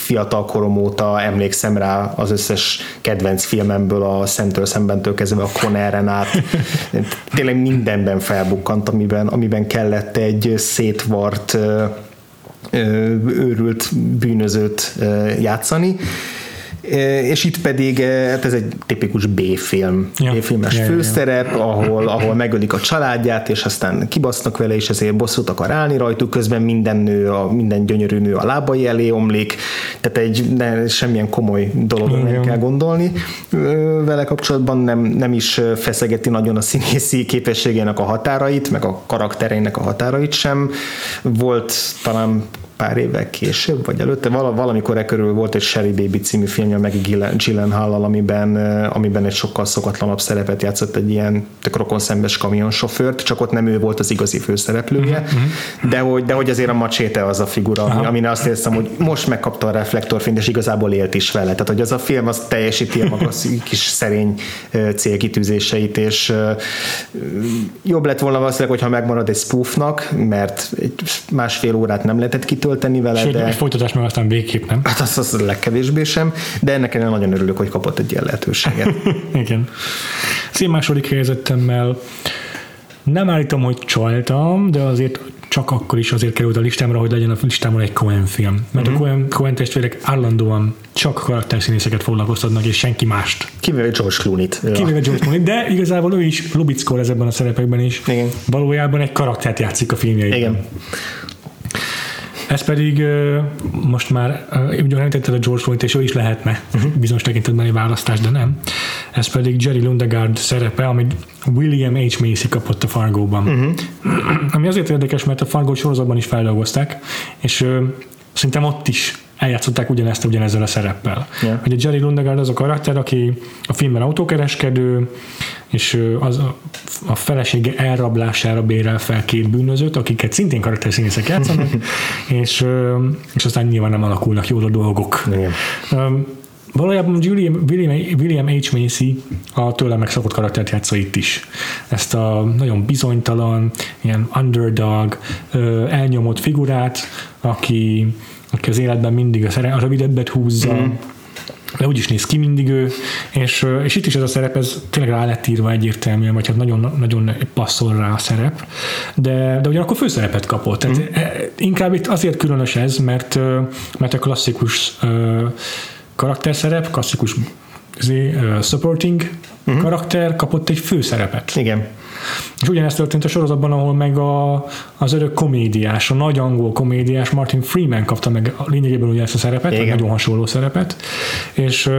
fiatal korom óta emlékszem rá az összes kedvenc filmemből, a Szemtől szembentől kezdve a Coneren át. Tényleg mindenben felbukkant, amiben, amiben kellett egy szétvart őrült bűnözőt játszani és itt pedig hát ez egy tipikus B-film, ja. B-filmes ja, főszerep, ja. ahol, ahol megölik a családját, és aztán kibasznak vele, és ezért bosszút akar állni rajtuk, közben minden nő, a, minden gyönyörű nő a lábai elé omlik, tehát egy ne, semmilyen komoly dolog nem kell gondolni. Vele kapcsolatban nem, nem is feszegeti nagyon a színészi képességének a határait, meg a karaktereinek a határait sem. Volt talán pár évvel később, vagy előtte, val- valamikor e körül volt egy Sherry Baby című filmje meg Gyllenhaal, amiben, amiben egy sokkal szokatlanabb szerepet játszott egy ilyen rokon szembes kamionsofőrt, csak ott nem ő volt az igazi főszereplője, uh-huh. de, hogy, de hogy azért a macséte az a figura, ami, amin azt érzem, hogy most megkapta a reflektorfényt, és igazából élt is vele. Tehát, hogy az a film az teljesíti a maga kis szerény célkitűzéseit, és jobb lett volna valószínűleg, hogyha megmarad egy spoofnak, mert egy másfél órát nem lehetett kitölteni vele. Sőt, de... egy folytatás meg aztán végképp nem. Hát az, az legkevésbé sem, de ennek én nagyon örülök, hogy kapott egy ilyen lehetőséget. Igen. Az én második helyzetemmel nem állítom, hogy csaltam, de azért csak akkor is azért került a listámra, hogy legyen a listámon egy Cohen film. Mert uh-huh. a Cohen, Cohen testvérek állandóan csak karakterszínészeket foglalkoztatnak, és senki mást. Kivéve George Clooney-t. Kivéve George Clooney, de igazából ő is lubickol ezekben a szerepekben is. Igen. Valójában egy karaktert játszik a filmjeiben. Igen. Ez pedig most már, ugye említetted a George Floyd, és ő is lehetne uh-huh. bizonyos tekintetben egy választás, de nem. Ez pedig Jerry Lundegard szerepe, amit William H. Macy kapott a Fargo-ban. Uh-huh. Ami azért érdekes, mert a Fargo sorozatban is feldolgozták, és szerintem ott is eljátszották ugyanezt ugyanezzel a szereppel. Yeah. Hogy a Jerry Lundegard az a karakter, aki a filmben autókereskedő, és az a, a felesége elrablására bérel fel két bűnözőt, akiket szintén karakterszínészek játszanak, és, és aztán nyilván nem alakulnak jól a dolgok. Yeah. Valójában William, William, William H. Macy a tőle megszokott karaktert játsza itt is. Ezt a nagyon bizonytalan, ilyen underdog, elnyomott figurát, aki, aki az életben mindig a, szere, a rövidebbet húzza, mm de úgy is néz ki mindig ő, és, és itt is ez a szerep, ez tényleg rá lett írva egyértelműen, vagy hát nagyon, nagyon passzol rá a szerep, de, de ugyanakkor főszerepet kapott. Tehát mm. inkább itt azért különös ez, mert, mert a klasszikus karakterszerep, klasszikus supporting uh-huh. karakter kapott egy főszerepet. Igen. És ugyanezt történt a sorozatban, ahol meg a, az örök komédiás, a nagy angol komédiás Martin Freeman kapta meg a lényegében ugye ezt a szerepet, Igen. nagyon hasonló szerepet, és,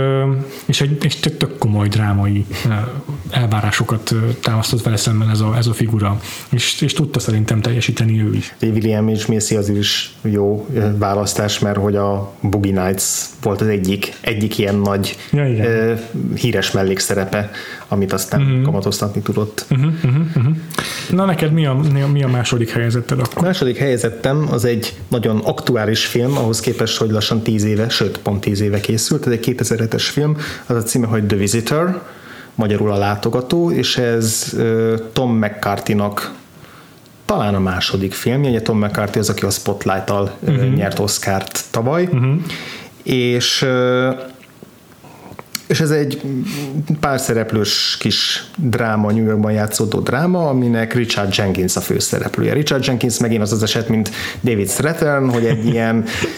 és egy, egy tök, tök komoly drámai elvárásokat támasztott vele szemben ez a, ez a figura, és, és tudta szerintem teljesíteni ő is. William és Macy az is jó választás, mert hogy a Boogie Nights volt az egyik, egyik ilyen nagy ja, igen. híres mellékszerepe, amit aztán uh-huh. kamatoztatni tudott. Uh-huh, uh-huh, uh-huh. Na neked mi a, mi a második helyezetted akkor? A második helyezettem az egy nagyon aktuális film, ahhoz képest, hogy lassan 10 éve, sőt pont 10 éve készült, ez egy 2007-es film, az a címe, hogy The Visitor, magyarul a látogató, és ez Tom McCarthy-nak talán a második filmje, ugye Tom McCarthy az, aki a Spotlight-tal uh-huh. nyert Oscar-t tavaly, uh-huh. és és ez egy pár szereplős kis dráma, New Yorkban játszódó dráma, aminek Richard Jenkins a főszereplője. Richard Jenkins megint az az eset, mint David Strathern, hogy egy ilyen,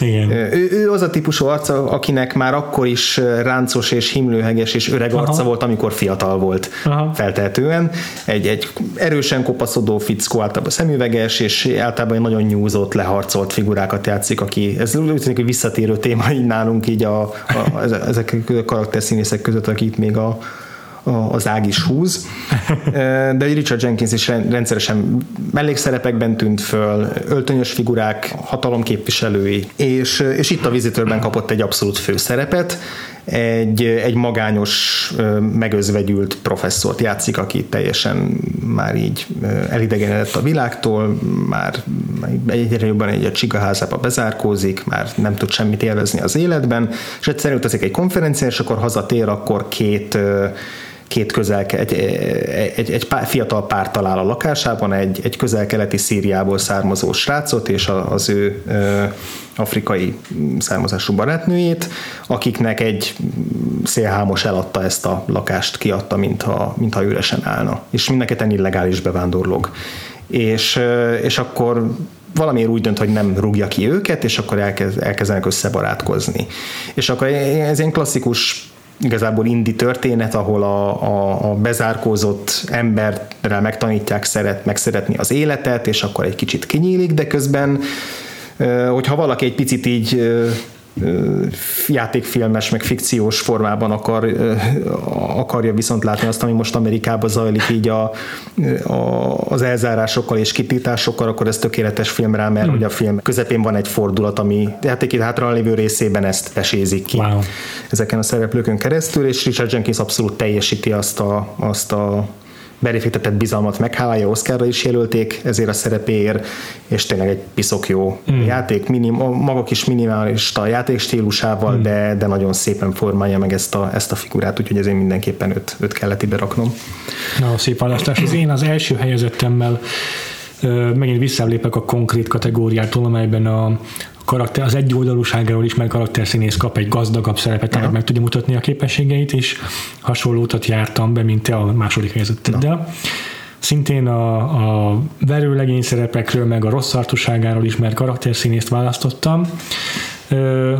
ő, ő, az a típusú arca, akinek már akkor is ráncos és himlőheges és öreg arca Aha. volt, amikor fiatal volt Aha. feltehetően. Egy, egy erősen kopaszodó fickó, általában szemüveges, és általában egy nagyon nyúzott, leharcolt figurákat játszik, aki, ez úgy tűnik, hogy visszatérő téma így nálunk így a, a, ezek a karakterszínészek színészek között, akit még a, a, az ág is húz. De Richard Jenkins is rendszeresen mellékszerepekben tűnt föl, öltönyös figurák, hatalomképviselői, és, és itt a Visitorben kapott egy abszolút főszerepet, egy, egy magányos, megözvegyült professzort játszik, aki teljesen már így elidegenedett a világtól, már egyre jobban egy a csigaházába bezárkózik, már nem tud semmit élvezni az életben, és egyszerűen utazik egy konferencián, és akkor hazatér, akkor két két közel, egy, egy, egy pár, fiatal pár talál a lakásában, egy, egy közel-keleti Szíriából származó srácot és az ő ö, afrikai származású barátnőjét, akiknek egy szélhámos eladta ezt a lakást, kiadta, mintha, mintha üresen állna. És mindenketten illegális bevándorlók. És, és akkor valamiért úgy dönt, hogy nem rúgja ki őket, és akkor elkezd, elkezdenek összebarátkozni. És akkor ez egy klasszikus igazából indi történet, ahol a, a, a bezárkózott emberrel megtanítják szeret, megszeretni az életet, és akkor egy kicsit kinyílik, de közben, hogyha valaki egy picit így játékfilmes, meg fikciós formában akar, akarja viszont látni azt, ami most Amerikában zajlik így a, a, az elzárásokkal és kitításokkal, akkor ez tökéletes film rá, mert hmm. hogy a film közepén van egy fordulat, ami játék hátra lévő részében ezt pesézik ki wow. ezeken a szereplőkön keresztül, és Richard Jenkins abszolút teljesíti azt a, azt a belefektetett bizalmat meghálálja, Oscarra is jelölték ezért a szerepéért, és tényleg egy piszok jó mm. játék, minim, maga kis minimalista játék stílusával, mm. de, de nagyon szépen formálja meg ezt a, ezt a figurát, úgyhogy ezért mindenképpen őt, őt kellett ide raknom. Na, szép választás. Az én az első helyezettemmel megint visszalépek a konkrét kategóriától, amelyben a, karakter, az egy oldalúságáról is, mert karakterszínész kap egy gazdagabb szerepet, tehát meg tudja mutatni a képességeit, és hasonló utat jártam be, mint te a második helyzeteddel. Szintén a, a verőlegény szerepekről, meg a rossz artuságáról is, mert karakterszínészt választottam,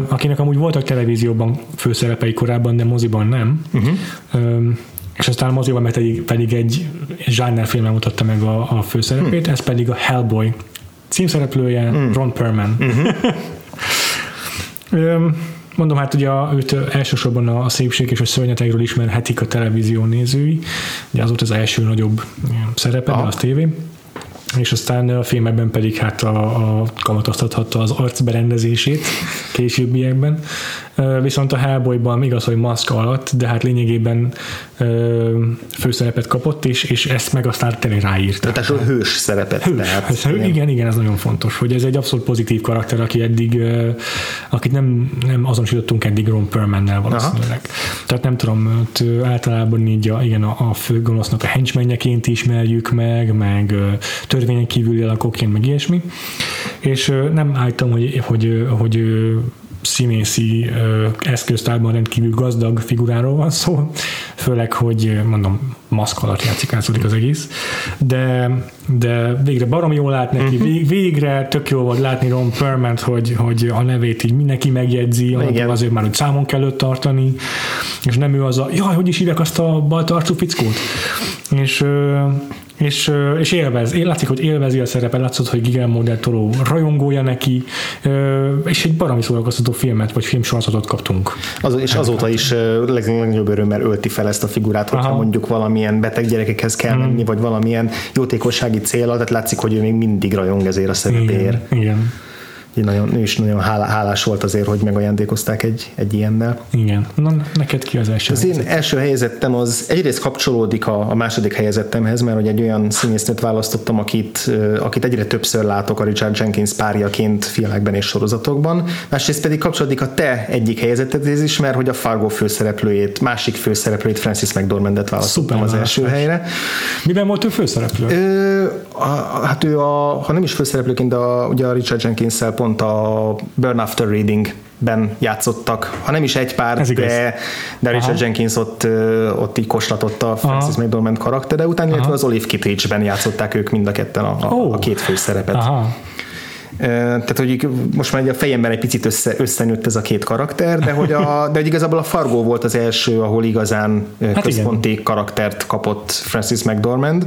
akinek amúgy voltak televízióban főszerepei korábban, de moziban nem. Uh-huh. És aztán a moziban pedig, pedig egy filmben mutatta meg a, a főszerepét, hmm. ez pedig a Hellboy címszereplője mm. Ron Perlman. Mm-hmm. Mondom, hát ugye őt elsősorban a szépség és a szörnyetegről ismerhetik a televízió nézői, ugye az volt az első nagyobb szerepe, de az tévé és aztán a filmekben pedig hát a, a kamatoztathatta az arcberendezését későbbiekben. Viszont a Hellboyban igaz, hogy maszk alatt, de hát lényegében főszerepet kapott, és, és ezt meg aztán tényleg ráírta. Tehát a hős szerepet. Hős, tehát, hős, igen. igen, igen, ez nagyon fontos, hogy ez egy abszolút pozitív karakter, aki eddig, akit nem, nem azonosítottunk eddig Ron Perlmannel valószínűleg. Aha. Tehát nem tudom, általában így a, igen, a, a főgonosznak a henchmenjeként ismerjük meg, meg törvényen kívüli lakóként, meg ilyesmi. És nem állítom, hogy, hogy, hogy színészi eszköztárban rendkívül gazdag figuráról van szó, főleg, hogy mondom, maszk alatt játszik az egész, de, de végre barom jól lát neki, uh-huh. végre tök jó volt látni Ron Perlman, hogy, hogy a nevét így mindenki megjegyzi, azért már hogy számon kell őt tartani, és nem ő az a, jaj, hogy is hívják azt a baltarcú fickót? És és, és élvez. Én látszik, hogy élvezi a szerepet, látszott, hogy Guillermo del Toro rajongója neki, és egy baromi szórakoztató filmet, vagy filmsorozatot kaptunk. Az, és azóta is legnagyobb örömmel ölti fel ezt a figurát, hogyha Aha. mondjuk valamilyen beteg gyerekekhez kell menni, hmm. vagy valamilyen jótékossági cél, tehát látszik, hogy ő még mindig rajong ezért a szerepéért. Igen, igen nagyon, ő is nagyon hálás volt azért, hogy megajándékozták egy, egy ilyennel. Igen. Na, neked ki az első Az helyzet? én első helyezettem az egyrészt kapcsolódik a, a második helyezettemhez, mert hogy egy olyan színésznőt választottam, akit, akit egyre többször látok a Richard Jenkins párjaként filmekben és sorozatokban. Másrészt pedig kapcsolódik a te egyik helyezetedhez is, mert hogy a Fargo főszereplőjét, másik főszereplőjét Francis McDormandet választottam Szuper, az első más. helyre. Miben volt ő főszereplő? Ö, a, hát ő a, ha nem is főszereplőként, de a, ugye a Richard jenkins pont a Burn After Reading ben játszottak, ha nem is egy pár, Ez de, de Richard Aha. Jenkins ott, ott így koslatott a Francis Aha. McDormand karaktere után, illetve az Olive Kittredge-ben játszották ők mind a ketten a, a, oh. a két fő szerepet. Aha. Tehát, hogy most már a fejemben egy picit össze, összenőtt ez a két karakter, de hogy, a, de hogy igazából a Fargo volt az első, ahol igazán hát központi igen. karaktert kapott Francis McDormand.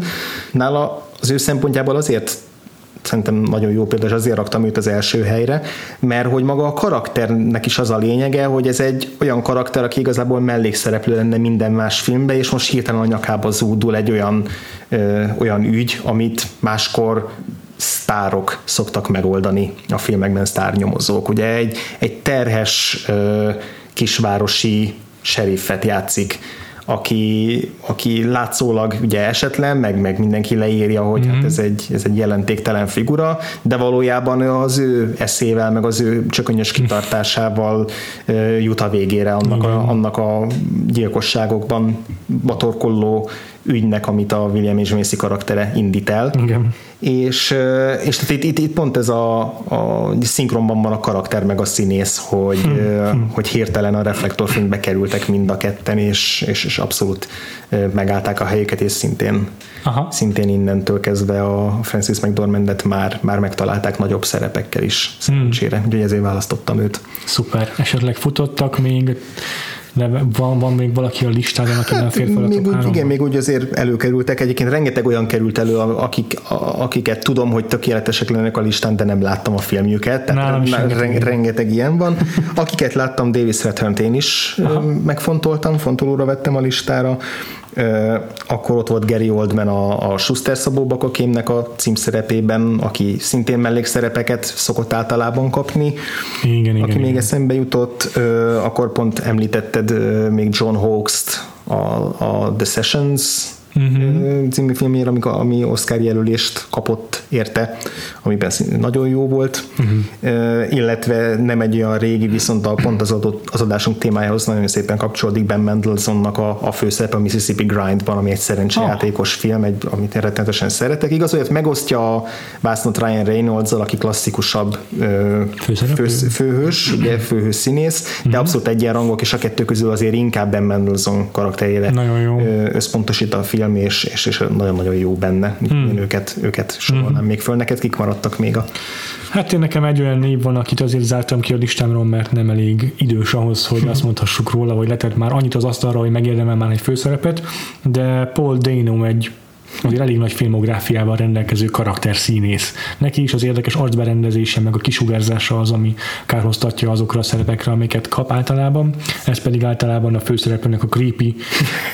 Nála az ő szempontjából azért szerintem nagyon jó példa, és azért raktam őt az első helyre, mert hogy maga a karakternek is az a lényege, hogy ez egy olyan karakter, aki igazából mellékszereplő lenne minden más filmbe, és most hirtelen a nyakába zúdul egy olyan, ö, olyan ügy, amit máskor sztárok szoktak megoldani a filmekben, sztárnyomozók. Ugye egy, egy terhes ö, kisvárosi seriffet játszik aki, aki látszólag ugye esetlen, meg, meg mindenki leírja, hogy mm-hmm. hát mhm. ez egy, ez egy jelentéktelen figura, de valójában az ő eszével, meg az ő csökönyös kitartásával jut a végére annak, a, annak a gyilkosságokban batorkolló ügynek, amit a William és Macy karaktere indít el. Igen. És, és tehát itt, itt, itt pont ez a, a szinkronban van a karakter meg a színész, hogy, hmm. hogy hirtelen a reflektorfénybe kerültek mind a ketten, és, és, és abszolút megállták a helyüket, és szintén, Aha. szintén innentől kezdve a Francis McDormandet már, már megtalálták nagyobb szerepekkel is szerencsére, hmm. úgyhogy ezért választottam őt. Szuper, esetleg futottak még De van, van még valaki a listában, aki hát, nem fér fel a még úgy, Igen, még úgy azért előkerültek. Egyébként rengeteg olyan került elő, akik, akiket tudom, hogy tökéletesek lennek a listán, de nem láttam a filmjüket. Tehát rengeteg, rengeteg ilyen van. Akiket láttam, Davis redfern én is Aha. megfontoltam, fontolóra vettem a listára akkor ott volt Gary Oldman a, a Schuster Szabó Bakakémnek a címszerepében, aki szintén mellékszerepeket szokott általában kapni. Igen, aki igen, még igen. eszembe jutott, akkor pont említetted még John Hawkes a, a The Sessions uh-huh. című filmjére, ami, ami Oscar jelölést kapott érte, amiben nagyon jó volt, uh-huh. illetve nem egy olyan régi, viszont a, pont az, adott, az adásunk témájához nagyon szépen kapcsolódik Ben Mendelssohnnak a, a főszerep a Mississippi Grindban, ami egy szerencsejátékos oh. film, egy, amit én rettenetesen szeretek. Igaz, hogy megosztja a vásznot Ryan reynolds aki klasszikusabb fő, főhős, ugye főhős színész, uh-huh. de abszolút egyenrangok, és a kettő közül azért inkább Ben Mendelssohn karakterére nagyon jó. összpontosít a film, és, és, és nagyon-nagyon jó benne. Hmm. Én őket, őket sorolnám hmm. még föl. Neked kik maradtak még a... Hát én nekem egy olyan név van, akit azért zártam ki a listámról, mert nem elég idős ahhoz, hogy azt mondhassuk róla, hogy letett már annyit az asztalra, hogy megérdemel már egy főszerepet, de Paul Dano egy azért elég nagy filmográfiával rendelkező karakterszínész. Neki is az érdekes arcberendezése, meg a kisugárzása az, ami kárhoztatja azokra a szerepekre, amiket kap általában. Ez pedig általában a főszereplőnek a creepy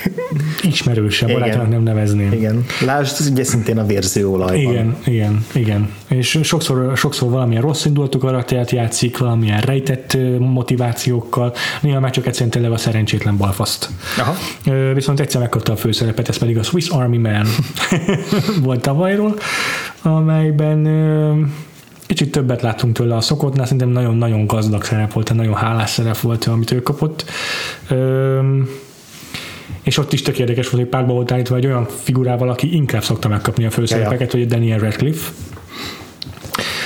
ismerőse, barátának nem nevezném. Igen. Lásd, ugye szintén a vérzőolajban. Igen, igen, igen. És sokszor, sokszor valamilyen rossz indulatú karaktert játszik, valamilyen rejtett motivációkkal, néha már csak egyszerűen tényleg a szerencsétlen balfaszt. Aha. Viszont egyszer megkapta a főszerepet, ez pedig a Swiss Army Man volt tavalyról, amelyben kicsit többet láttunk tőle a szokottnál, szerintem nagyon-nagyon gazdag szerep volt, nagyon hálás szerep volt, amit ő kapott. És ott is tök érdekes volt, hogy párba volt állítva egy olyan figurával, aki inkább szokta megkapni a főszerepeket, hogy Daniel Radcliffe,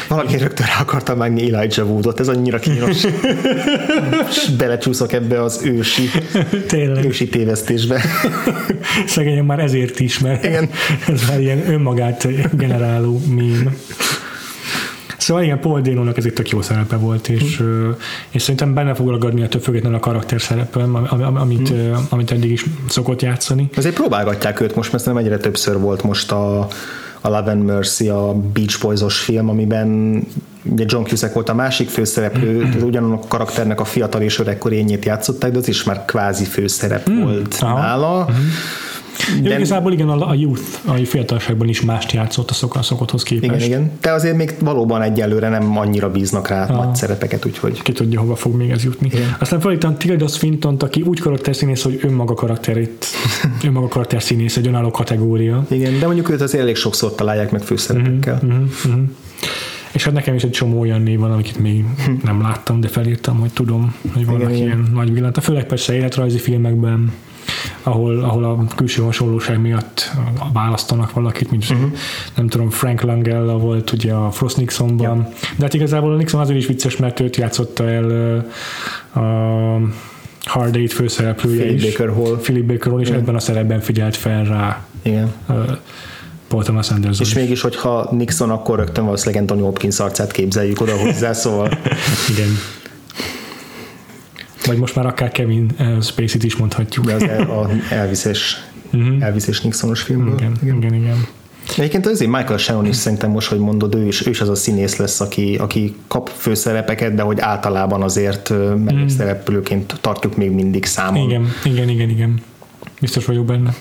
valaki rögtön rá akarta megni Elijah Woodot, ez annyira kínos. belecsúszok ebbe az ősi, Tényleg. ősi tévesztésbe. Szegényen már ezért is, mert Igen. ez már ilyen önmagát generáló mím. Szóval ilyen Paul Dano-nak ez egy tök jó szerepe volt, és, hmm. és szerintem benne fog ragadni a több függetlenül a karakter szerepem, amit, hmm. amit eddig is szokott játszani. Azért próbálgatják őt most, mert nem egyre többször volt most a a Love and Mercy, a Beach Boys-os film, amiben ugye John Cusack volt a másik főszereplő, mm-hmm. ugyanannak a karakternek a fiatal és öregkor játszották, de az is már kvázi főszerep mm. volt Aha. nála. Mm-hmm de... Igazából igen, a, youth, a fiatalságban is mást játszott a szokott, szokotthoz képest. Igen, igen. De azért még valóban egyelőre nem annyira bíznak rá a... nagy szerepeket, úgyhogy... Ki tudja, hova fog még ez jutni. Igen. Aztán felítem Tilda Swinton, aki úgy karakterszínész, hogy önmaga karakterét, önmaga karakterszínész, egy önálló kategória. Igen, de mondjuk őt azért elég sokszor találják meg főszerepekkel. Mm-hmm, mm-hmm. És hát nekem is egy csomó olyan név van, amiket még hm. nem láttam, de felírtam, hogy tudom, hogy vannak igen, ilyen igen. nagy villant. Főleg persze életrajzi filmekben, ahol, ahol a külső hasonlóság miatt választanak valakit, mint uh-huh. nem tudom, Frank Langella volt ugye a Frost Nixonban, ja. de hát igazából a Nixon azért is vicces, mert őt játszotta el a Hard Eight főszereplője Philip is. Baker Hall. Philip Baker Hall, és ebben a szerepben figyelt fel rá. Igen. Paul Thomas Anderson. És mégis, hogyha Nixon, akkor rögtön valószínűleg Anthony Hopkins arcát képzeljük oda hozzá, szóval... Igen. Vagy most már akár Kevin uh, Spacey-t is mondhatjuk. De az el, a Elvis és, uh-huh. Elvis és Nixonos filmből. Igen, igen, igen. igen. Egyébként azért Michael Shannon is szerintem most, hogy mondod, ő is, ő is az a színész lesz, aki, aki kap főszerepeket, de hogy általában azért mellékszereplőként tartjuk még mindig számon. Igen, igen, igen, igen. Biztos vagyok benne.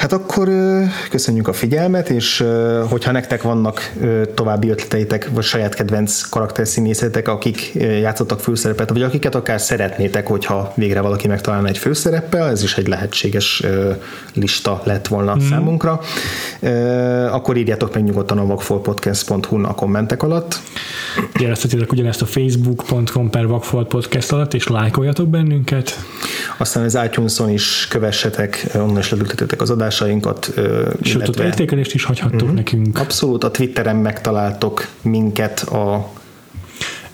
Hát akkor köszönjük a figyelmet, és hogyha nektek vannak további ötleteitek, vagy saját kedvenc karakterszínészetek, akik játszottak főszerepet, vagy akiket akár szeretnétek, hogyha végre valaki megtalálna egy főszereppel, ez is egy lehetséges lista lett volna mm. számunkra, akkor írjátok meg nyugodtan a vagfolpodcast.hu a kommentek alatt. Jeleztetitek ugyanezt a facebook.com per Podcast alatt, és lájkoljatok bennünket. Aztán az itunes is kövessetek, onnan is az adásainkat. Sőt, illetve... értékelést is hagyhattok uh-huh. nekünk. Abszolút, a Twitteren megtaláltok minket a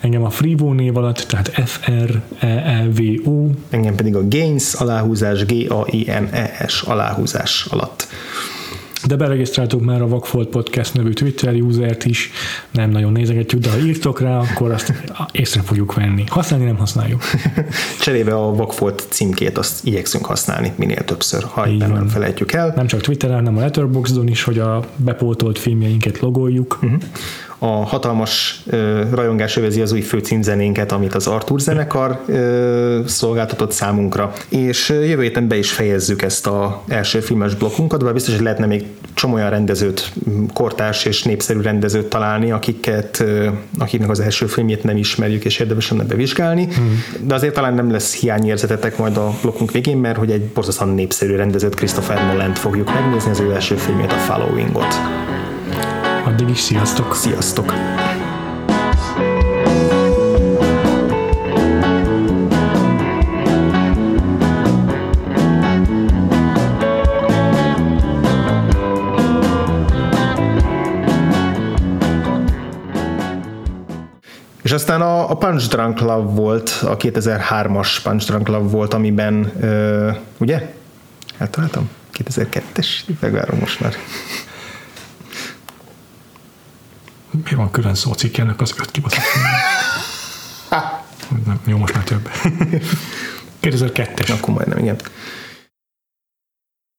Engem a Freevo név alatt, tehát F-R-E-E-V-O. Engem pedig a Gains aláhúzás, G-A-I-N-E-S aláhúzás alatt. De beregisztráltuk már a Vagfolt Podcast nevű Twitter usert is, nem nagyon nézegetjük, de ha írtok rá, akkor azt észre fogjuk venni. Használni nem használjuk. Cserébe a Vagfolt címkét azt igyekszünk használni minél többször, ha Így nem felejtjük el. Nem csak Twitteren, hanem a Letterboxdon is, hogy a bepótolt filmjeinket logoljuk. Uh-huh a hatalmas ö, rajongás övezi az új főcímzenénket, amit az Arthur zenekar ö, szolgáltatott számunkra, és jövő héten be is fejezzük ezt a első filmes blokkunkat, de biztos, hogy lehetne még csomó olyan rendezőt, kortárs és népszerű rendezőt találni, akiket, ö, akiknek az első filmjét nem ismerjük, és érdemes lenne bevizsgálni, hmm. de azért talán nem lesz hiányérzetetek majd a blokkunk végén, mert hogy egy borzasztóan népszerű rendezőt, Christopher nolan fogjuk megnézni, az ő első filmjét, a Followingot. Addig is sziasztok! Sziasztok! És aztán a, a Punch Drunk Love volt, a 2003-as Punch Drunk Love volt, amiben, ö, ugye? Eltaláltam? 2002-es? Megvárom most már. Mi van külön szócikkelnek az öt kibaszott Nem, jó, most már több. 2002-es. Akkor majdnem, igen.